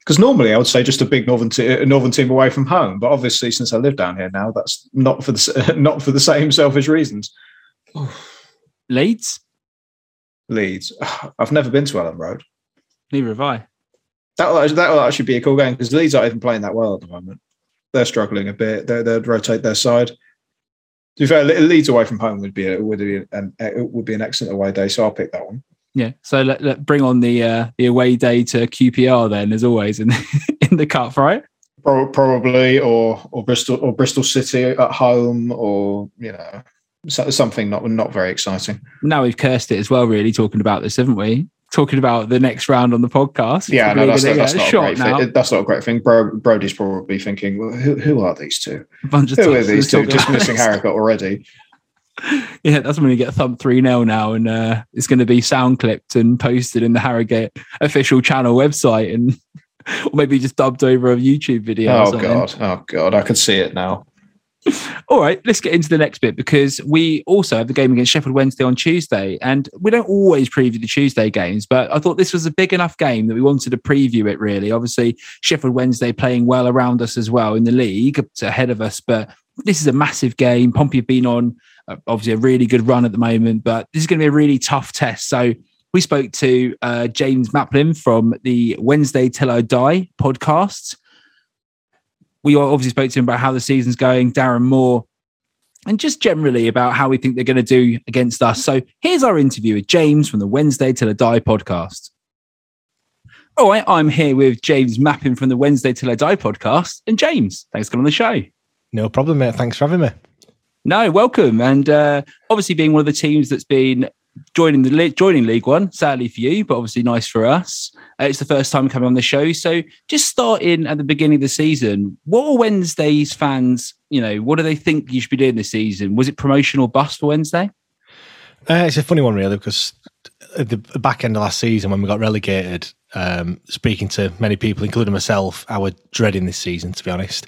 Because normally I would say just a big northern te- a northern team away from home, but obviously since I live down here now, that's not for the not for the same selfish reasons. Leeds? Leeds. I've never been to Elland Road. Neither have I. That will actually, that will actually be a cool game because Leeds aren't even playing that well at the moment. They're struggling a bit. They they'd rotate their side. To be fair, Leeds away from home would be a, would be an it would be an excellent away day. So I'll pick that one. Yeah. So let, let bring on the uh, the away day to QPR then, as always in in the cup, right? Probably or or Bristol or Bristol City at home or you know so- something not not very exciting. Now we've cursed it as well. Really talking about this, haven't we? Talking about the next round on the podcast. Yeah, no, that's, that's not a great thing. That's not a great thing. Bro, Brody's probably thinking, well, who, who are these two? A bunch of Who are these two? Just missing. Harrogate already. Yeah, that's when you get thumped 3 0 now, and uh, it's going to be sound clipped and posted in the Harrogate official channel website, and or maybe just dubbed over a YouTube video. Oh god, oh god, I can see it now. All right, let's get into the next bit because we also have the game against Sheffield Wednesday on Tuesday. And we don't always preview the Tuesday games, but I thought this was a big enough game that we wanted to preview it really. Obviously, Sheffield Wednesday playing well around us as well in the league, ahead of us, but this is a massive game. Pompey have been on uh, obviously a really good run at the moment, but this is going to be a really tough test. So we spoke to uh, James Maplin from the Wednesday Till I Die podcast we obviously spoke to him about how the season's going, Darren Moore, and just generally about how we think they're going to do against us. So here's our interview with James from the Wednesday Till I Die podcast. All right, I'm here with James Mappin from the Wednesday Till I Die podcast. And James, thanks for coming on the show. No problem, mate. Thanks for having me. No, welcome. And uh, obviously, being one of the teams that's been joining the joining League One, sadly for you, but obviously nice for us. Uh, it's the first time coming on the show, so just starting at the beginning of the season. What are Wednesday's fans? You know, what do they think you should be doing this season? Was it promotion or bust for Wednesday? Uh, it's a funny one, really, because at the back end of last season, when we got relegated, um, speaking to many people, including myself, I was dreading this season, to be honest.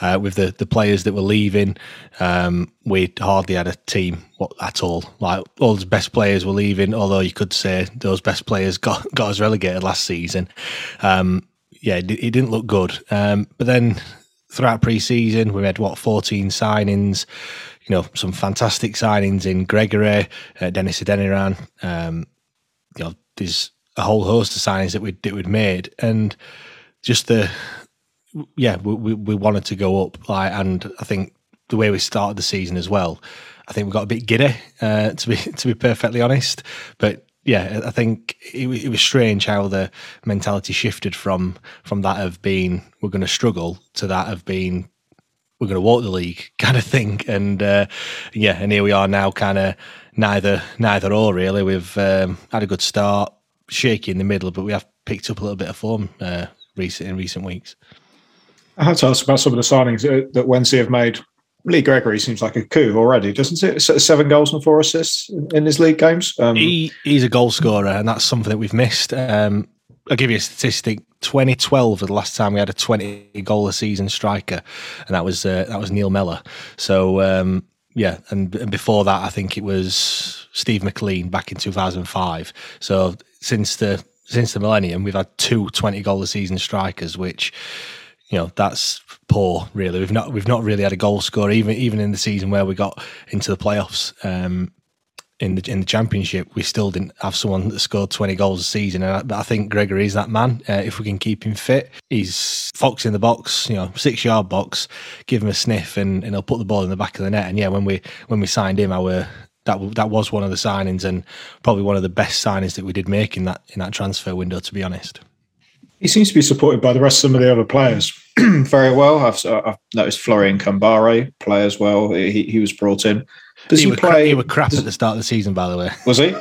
Uh, with the, the players that were leaving, um, we hardly had a team at all. Like all the best players were leaving, although you could say those best players got, got us relegated last season. Um, yeah, it, it didn't look good. Um, but then throughout pre-season, we had what 14 signings. You know, some fantastic signings in Gregory, uh, Dennis Adeniran. You know, there's a whole host of signings that we that we'd made, and just the yeah, we, we, we wanted to go up. Like, and I think the way we started the season as well, I think we got a bit giddy uh, to be to be perfectly honest. But yeah, I think it, it was strange how the mentality shifted from from that of being we're going to struggle to that of being we're going to walk the league kind of thing. And uh, yeah, and here we are now, kind of neither neither or really. We've um, had a good start, shaky in the middle, but we have picked up a little bit of form uh, recent in recent weeks. I have to ask about some of the signings that, Wednesday have made. Lee Gregory seems like a coup already, doesn't it? Seven goals and four assists in his league games. Um, he, he's a goal scorer, and that's something that we've missed. Um, I'll give you a statistic. 2012 was the last time we had a 20 goal a season striker, and that was uh, that was Neil Mellor. So um, yeah, and, and, before that, I think it was Steve McLean back in 2005. So since the since the millennium, we've had two 20 goal a season strikers, which you know that's poor. Really, we've not we've not really had a goal scorer even even in the season where we got into the playoffs. Um, in the in the championship, we still didn't have someone that scored twenty goals a season. And I, I think Gregory is that man. Uh, if we can keep him fit, he's fox in the box, you know, six yard box. Give him a sniff, and, and he'll put the ball in the back of the net. And yeah, when we when we signed him, our that that was one of the signings, and probably one of the best signings that we did make in that in that transfer window. To be honest. He seems to be supported by the rest of some of the other players very well. I've, I've noticed Florian Kamberi play as well. He, he was brought in. Does he, he play? Cra- he was crap at the start of the season, by the way. Was he?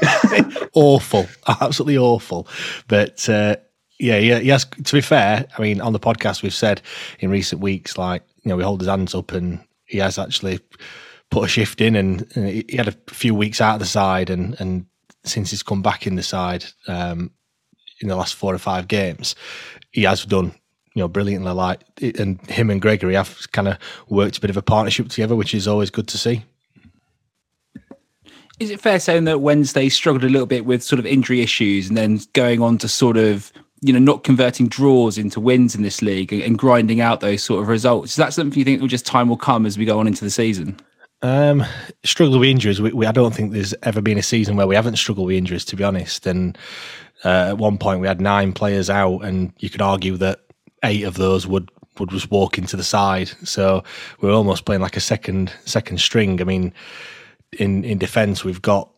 awful, absolutely awful. But uh, yeah, yeah, yes. To be fair, I mean, on the podcast we've said in recent weeks, like you know, we hold his hands up, and he has actually put a shift in, and, and he had a few weeks out of the side, and and since he's come back in the side, um, in the last four or five games, he has done you know brilliantly. Like and him and Gregory have kind of worked a bit of a partnership together, which is always good to see. Is it fair saying that Wednesday struggled a little bit with sort of injury issues, and then going on to sort of you know not converting draws into wins in this league and, grinding out those sort of results? Is that something you think will just time will come as we go on into the season? Um, struggle with injuries. We, we, I don't think there's ever been a season where we haven't struggled with injuries, to be honest. And uh, at one point, we had nine players out, and you could argue that eight of those would would just walk into the side. So we're almost playing like a second second string. I mean, in in defence, we've got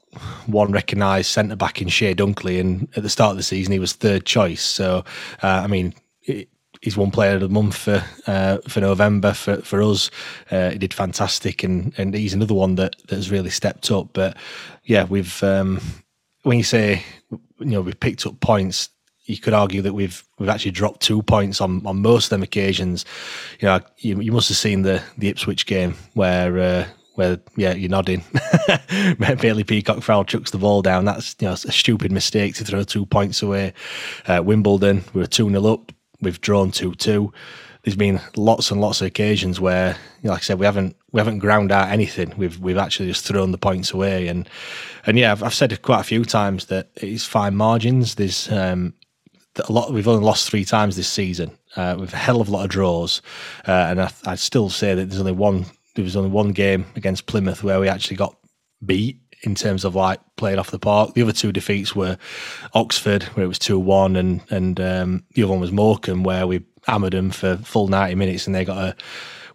one recognised centre back in Chey Dunkley, and at the start of the season, he was third choice. So, uh, I mean. It, he's one player of the month for uh, for November for for us. Uh, he did fantastic, and and he's another one that has really stepped up. But yeah, we've um, when you say you know we've picked up points, you could argue that we've we've actually dropped two points on, on most of them occasions. You know, you, you must have seen the the Ipswich game where. Uh, where yeah, you're nodding. Bailey Peacock Farrell chucks the ball down. That's you know a stupid mistake to throw two points away. Uh, Wimbledon, we were two 0 up. We've drawn two two. There's been lots and lots of occasions where, you know, like I said, we haven't we haven't ground out anything. We've we've actually just thrown the points away, and and yeah, I've, I've said quite a few times that it's fine margins. There's um, a lot. We've only lost three times this season uh, with a hell of a lot of draws, uh, and I, I'd still say that there's only one. There was only one game against Plymouth where we actually got beat in terms of like playing off the park. The other two defeats were Oxford, where it was two one, and and um, the other one was Morecambe, where we hammered them for full ninety minutes, and they got a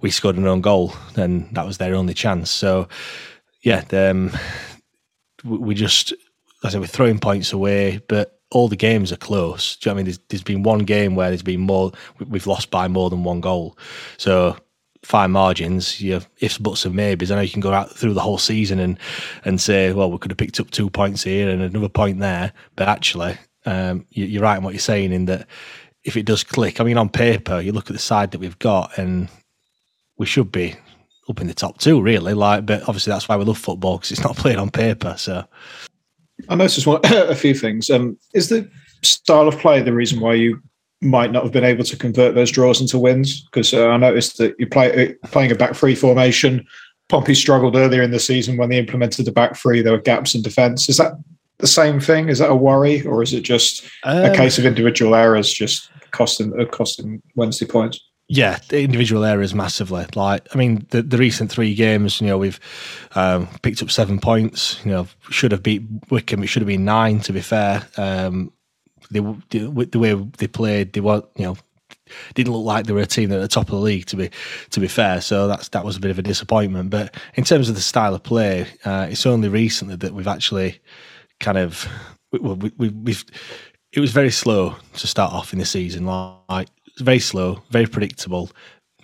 we scored an own goal, and that was their only chance. So yeah, um, we just I said we're throwing points away, but all the games are close. Do you know I mean? There's, there's been one game where there's been more. We've lost by more than one goal. So fine margins, you have ifs, buts, and maybes. I know you can go out through the whole season and and say, well, we could have picked up two points here and another point there, but actually, um, you, are right in what you're saying in that if it does click, I mean, on paper, you look at the side that we've got, and we should be up in the top two, really. Like, but obviously, that's why we love football because it's not played on paper. So, I noticed one, a few things. Um, is the style of play the reason why you might not have been able to convert those draws into wins because uh, I noticed that you play uh, playing a back three formation. Pompey struggled earlier in the season when they implemented the back three. There were gaps in defence. Is that the same thing? Is that a worry, or is it just um, a case of individual errors just costing uh, costing Wednesday points? Yeah, the individual errors massively. Like, I mean, the, the recent three games, you know, we've um, picked up seven points. You know, should have beat Wycombe. It should have been nine, to be fair. Um, they, the way they played, they were you know didn't look like they were a team at the top of the league. To be to be fair, so that's that was a bit of a disappointment. But in terms of the style of play, uh, it's only recently that we've actually kind of we, we, we, we've. It was very slow to start off in the season. Like very slow, very predictable,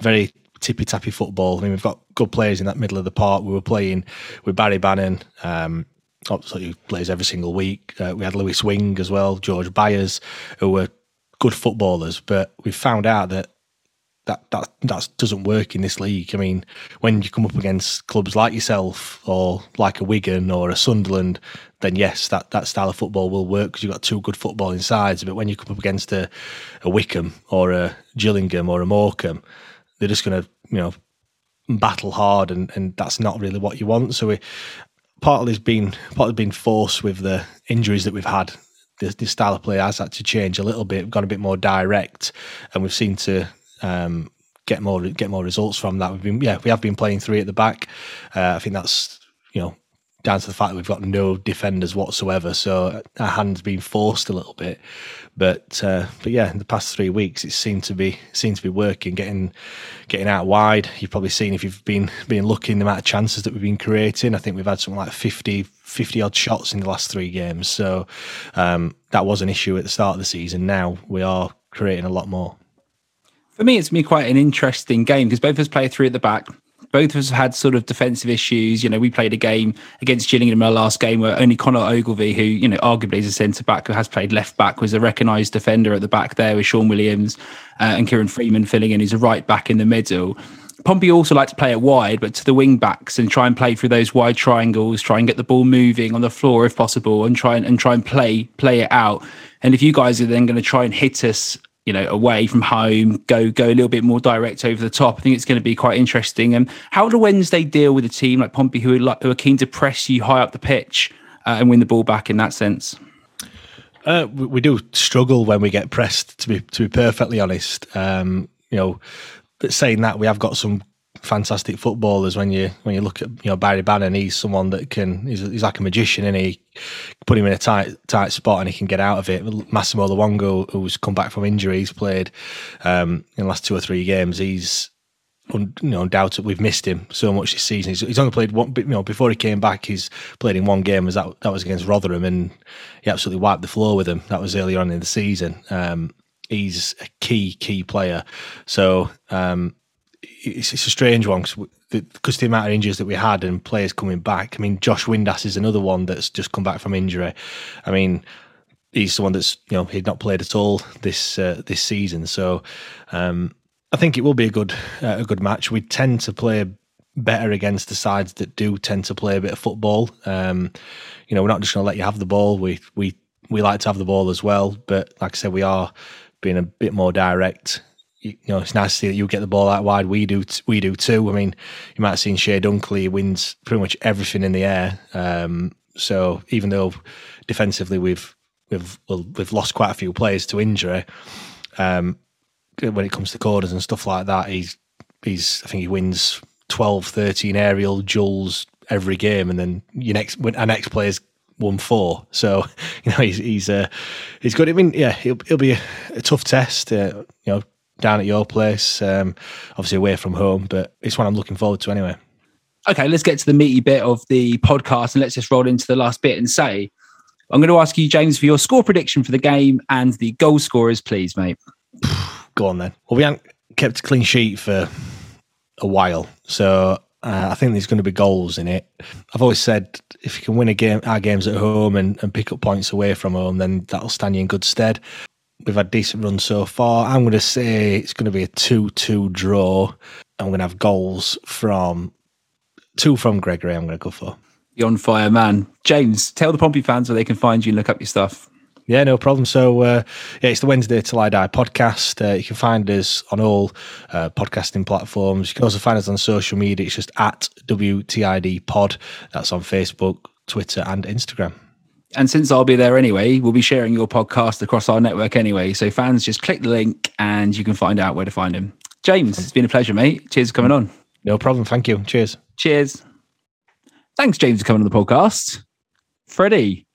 very tippy tappy football. I mean, we've got good players in that middle of the park. We were playing with Barry Bannan. Um, obviously he plays every single week. Uh, we had Lewis Wing as well, George Byers, who were good footballers, but we found out that that that that doesn't work in this league. I mean, when you come up against clubs like yourself or like a Wigan or a Sunderland, then yes, that, that style of football will work because you've got two good footballing sides. But when you come up against a, a Wycombe or a Gillingham or a Morecambe, they're just going to you know battle hard, and, and that's not really what you want. So we partly has been partly been forced with the injuries that we've had. The, the style of play has had to change a little bit, gone a bit more direct, and we've seen to um, get more get more results from that. We've been yeah we have been playing three at the back. Uh, I think that's you know down to the fact that we've got no defenders whatsoever. So our hand's been forced a little bit. But uh, but yeah, in the past three weeks, it seemed to be seemed to be working, getting getting out wide. You've probably seen if you've been been looking the amount of chances that we've been creating. I think we've had something like 50, 50 odd shots in the last three games. So um, that was an issue at the start of the season. Now we are creating a lot more. For me, it's been quite an interesting game because both of us play three at the back both of us had sort of defensive issues. You know, we played a game against Gillingham in our last game where only Connor Ogilvie, who, you know, arguably is a centre back who has played left back, was a recognised defender at the back there with Shaun Williams uh, and Kieran Freeman filling in. He's a right back in the middle. Pompey also like to play it wide, but to the wing backs and try and play through those wide triangles, try and get the ball moving on the floor if possible, and try and, and try and play play it out. And if you guys are then going to try and hit us you know, away from home, go go a little bit more direct over the top. I think it's going to be quite interesting. And how do Wednesday deal with a team like Pompey who are like, who are keen to press you high up the pitch uh, and win the ball back in that sense? Uh, we, we, do struggle when we get pressed. To be to be perfectly honest, um, you know, saying that we have got some fantastic footballers when you when you look at you know Barry Bannan he's someone that can he's, he's like a magician and he? Put him in a tight tight spot and he can get out of it. Massimo Luongo who's come back from injury he's played um, in the last two or three games. He's you know undoubted we've missed him so much this season. He's, he's only played one you know before he came back he's played in one game was that that was against Rotherham and he absolutely wiped the floor with him. That was earlier on in the season. Um, he's a key key player. So um, it's, it's a strange one because the, the amount of injuries that we had and players coming back. I mean, Josh Windass is another one that's just come back from injury. I mean, he's the one that's you know he'd not played at all this uh, this season. So um, I think it will be a good uh, a good match. We tend to play better against the sides that do tend to play a bit of football. Um, you know, we're not just going to let you have the ball. We we we like to have the ball as well, but like I said, we are being a bit more direct you know, it's nice to see that you get the ball out wide. We do, we do too. I mean, you might have seen Chey Dunkley wins pretty much everything in the air. Um, so even though defensively we've we've we've lost quite a few players to injury, um, when it comes to corners and stuff like that, he's he's I think he wins 12, 13 aerial duels every game, and then your next our next player's won four. So you know he's he's uh, he's good. I mean, yeah, he'll, it'll be a, a tough test. Uh, you know, down at your place, um, obviously away from home, but it's one I'm looking forward to anyway. Okay, let's get to the meaty bit of the podcast and let's just roll into the last bit and say, I'm going to ask you, James, for your score prediction for the game and the goal scorers, please, mate. Go on then. Well, we haven't kept a clean sheet for a while, so uh, I think there's going to be goals in it. I've always said if you can win a game, our games at home, and, and pick up points away from home, then that'll stand you in good stead we've had decent runs so far. I'm going to say it's going to be a 2 2 draw. I'm going to have goals from two from Gregory. I'm going to go for. You're on fire, man. James, tell the Pompey fans where they can find you and look up your stuff. Yeah, no problem. So, uh, yeah, it's the Wednesday Till I Die podcast. Uh, you can find us on all uh, podcasting platforms. You can also find us on social media. It's just at WTID Pod. That's on Facebook, Twitter, and Instagram. And since I'll be there anyway, we'll be sharing your podcast across our network anyway. So fans, just click the link and you can find out where to find him. James, it's been a pleasure, mate. Cheers for coming on. No problem. Thank you. Cheers. Cheers. Thanks, James, for coming on the podcast. Freddie,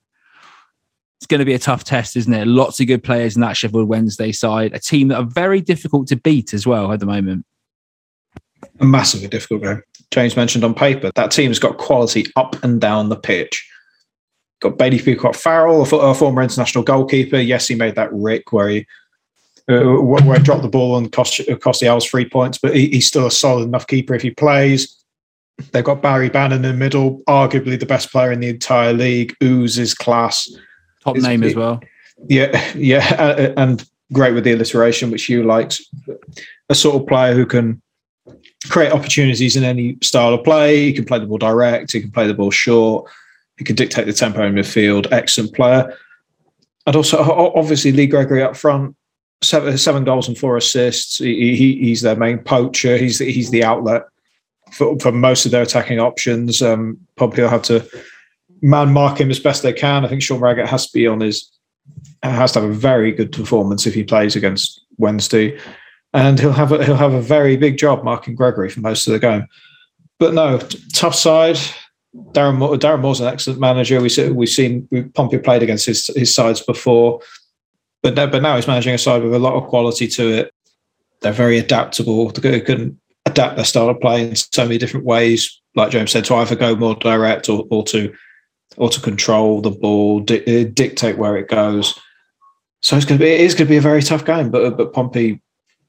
it's going to be a tough test, isn't it? Lots of good players in that Sheffield Wednesday side, a team that are very difficult to beat as well at the moment. A massively difficult game. James mentioned on paper that team's got quality up and down the pitch got Bailey Peacock Farrell, a former international goalkeeper. Yes, he made that rick where he uh, where he dropped the ball and cost cost the Owls three points, but he, he's still a solid enough keeper if he plays. They've got Barry Bannan in the middle, arguably the best player in the entire league. Oozes class, top name as well. Yeah, yeah, uh, uh, and great with the alliteration, which you likes. a sort of player who can create opportunities in any style of play. He can play the ball direct. He can play the ball short. He can dictate the tempo in midfield. Excellent player. And also, obviously, Lee Gregory up front, seven, seven goals and four assists. He, he, he's their main poacher. He's the, he's the outlet for, for most of their attacking options. Um, Pompey will have to man mark him as best they can. I think Sean Raggett has to be on his has to have a very good performance if he plays against Wednesday, and he'll have a, he'll have a very big job marking Gregory for most of the game. But no, tough side. Darren Darren Moore's an excellent manager. We see, we've seen Pompey played against his his sides before, but but now he's managing a side with a lot of quality to it. They're very adaptable. They can adapt their style of play in so many different ways. Like James said, to either go more direct or, or to or to control the ball, di- uh, dictate where it goes. So it's going to be it is going to be a very tough game, but but Pompey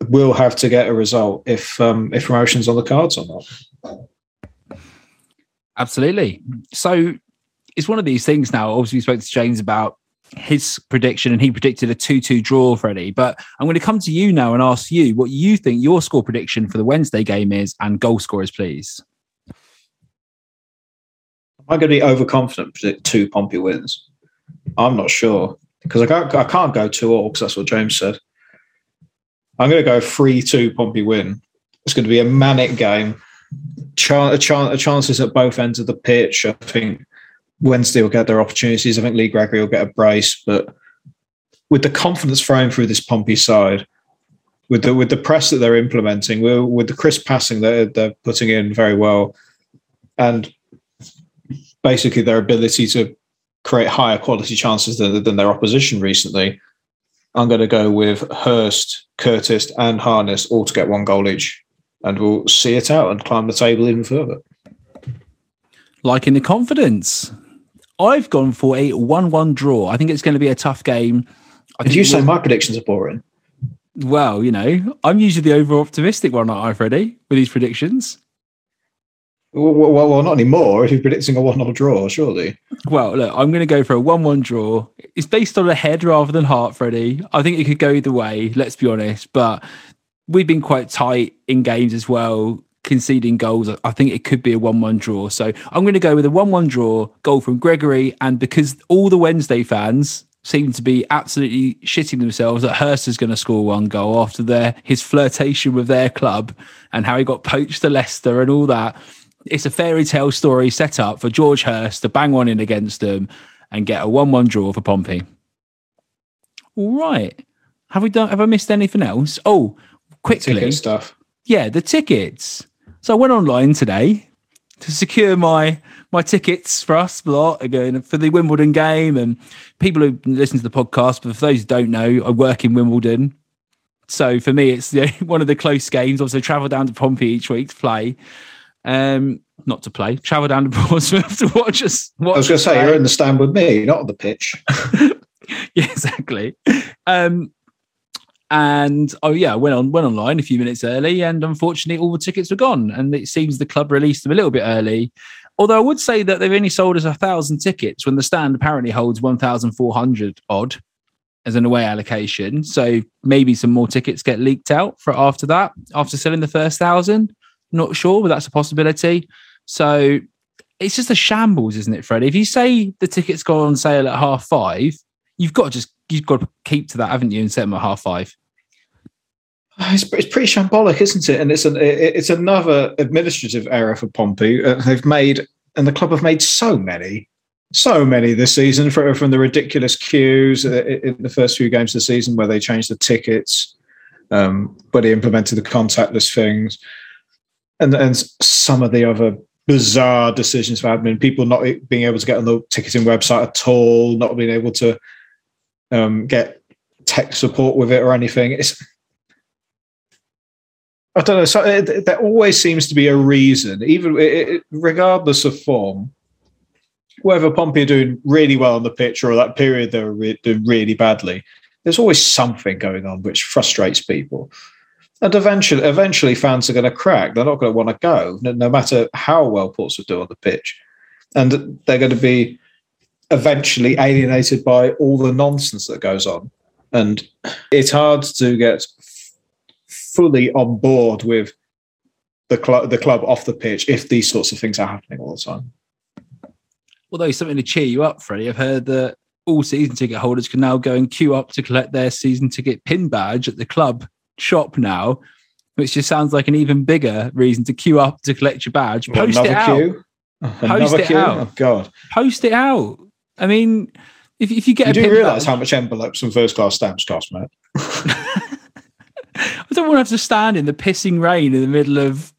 will have to get a result if um, if promotion's on the cards or not. Absolutely. So it's one of these things now. Obviously, we spoke to James about his prediction and he predicted a 2-2 draw Freddie but i'm going to come to you now and ask you what you think your score prediction for the wednesday game is and goal scorers please am i going to be overconfident predict two pompey wins i'm not sure because I can't, I can't go two all because that's what james said i'm going to go 3-2 pompey win it's going to be a manic game Ch- ch- chances at both ends of the pitch. I think Wednesday will get their opportunities. I think Lee Gregory will get a brace, but with the confidence flowing through this Pompey side, with the with the press that they're implementing, with the crisp passing that they're, they're putting in very well, and basically their ability to create higher quality chances than, than their opposition recently, I'm going to go with Hirst, Curtis, and Harness all to get one goal each and we'll see it out and climb the table even further. Liking the confidence. I've gone for a 1 1 draw. I think it's going to be a tough game. I if you say my predictions are boring. Well, you know, I'm usually the over optimistic one, aren't I, Freddie, with these predictions? Well, well, well, not anymore. If you're predicting a 1 0 draw, surely. Well, look, I'm going to go for a 1 1 draw. It's based on a head rather than heart, Freddie. I think it could go either way, let's be honest. But we've been quite tight in games as well, conceding goals. I think it could be a 1 1 draw. So I'm going to go with a 1 1 draw, goal from Gregory. And because all the Wednesday fans seem to be absolutely shitting themselves that Hirst is going to score one goal after their his flirtation with their club and how he got poached to Leicester and all that. It's a fairy tale story set up for George Hirst to bang one in against them and get a 1 1 draw for Pompey. All right. Have we done? Have I missed anything else? Oh, quickly. Ticket stuff. Yeah, the tickets. So I went online today to secure my my tickets for us lot again for the Wimbledon game and people who listen to the podcast. But for those who don't know, I work in Wimbledon. So for me, it's know, one of the close games. Also, travel down to Pompey each week to play. Um, not to play, travel down to Portsmouth to watch us. Watch I was going to say, play. you're in the stand with me, not on the pitch. yeah, exactly. Um, and oh yeah, I went on went online a few minutes early, and unfortunately, all the tickets were gone. And it seems the club released them a little bit early. Although I would say that they've only sold us a thousand tickets when the stand apparently holds one thousand four hundred odd as an away allocation. So maybe some more tickets get leaked out for after that, after selling the first thousand. Not sure, but that's a possibility. So it's just a shambles, isn't it, Freddie? If you say the tickets go on sale at half five, you've got to just you've got to keep to that, haven't you, and set them at half five. It's, it's pretty shambolic, isn't it? And it's an it's another administrative error for Pompey. Uh, they've made, and the club have made so many, so many this season for, from the ridiculous queues uh, in the first few games of the season where they changed the tickets, um, where they implemented the contactless things, and and some of the other bizarre decisions for admin. People not being able to get on the ticketing website at all, not being able to um, get tech support with it or anything. It's I don't know. So it, there always seems to be a reason, even it, regardless of form. Whether Pompey are doing really well on the pitch or that period they were re- doing really badly, there's always something going on which frustrates people. And eventually, eventually, fans are going to crack. They're not going to want to go, no, no matter how well Portsmouth do on the pitch, and they're going to be eventually alienated by all the nonsense that goes on. And it's hard to get fully on board with the club, the club off the pitch if these sorts of things are happening all the time. Although something to cheer you up, Freddie, I've heard that all season ticket holders can now go and queue up to collect their season ticket pin badge at the club shop now, which just sounds like an even bigger reason to queue up to collect your badge. Post it out. Queue? Post Another it queue? out. Oh God! Post it out. I mean, if, if you get You a do realise how much envelopes and first class stamps cost, mate? I don't want to have to stand in the pissing rain in the middle of,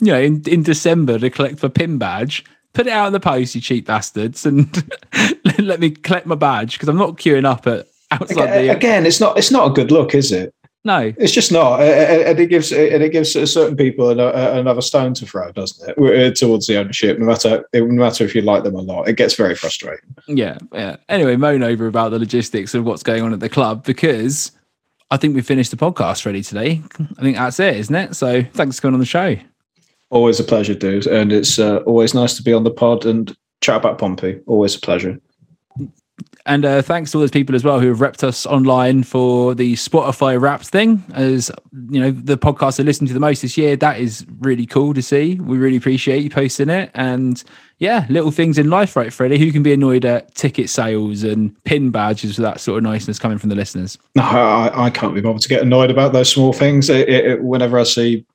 you know, in, in December to collect my pin badge. Put it out in the post, you cheap bastards, and let me collect my badge because I'm not queuing up at outside Again, the. again, it's not it's not a good look, is it? No, It's just not, and it gives and it gives certain people another stone to throw, doesn't it? Uh, Towards the ownership, no matter no matter if you like them or not, it gets very frustrating. Yeah, yeah. Anyway, moan over about the logistics of what's going on at the club because I think we finished the podcast ready today. I think that's it, isn't it? So thanks for coming on the show. Always a pleasure, dude, and it's uh, always nice to be on the pod and chat about Pompey. Always a pleasure. And uh, thanks to all those people as well who have repped us online for the Spotify Wrapped thing. As you know, the podcast I listened to the most this year. That is really cool to see. We really appreciate you posting it. And yeah, little things in life, right, Freddie? Who can be annoyed at ticket sales and pin badges with that sort of niceness coming from the listeners? No, I, I can't be bothered to get annoyed about those small things. It, it, it- whenever I see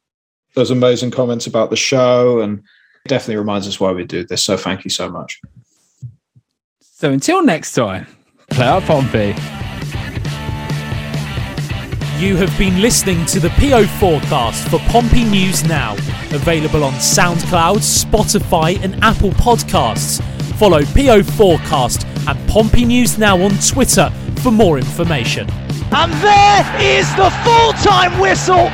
those amazing comments about the show, and it definitely reminds us why we do this. So thank you so much. So until next time, play out Pompey. You have been listening to the PO forecast for Pompey News Now, available on SoundCloud, Spotify, and Apple Podcasts. Follow PO Forecast and Pompey News Now on Twitter for more information. And there is the full time whistle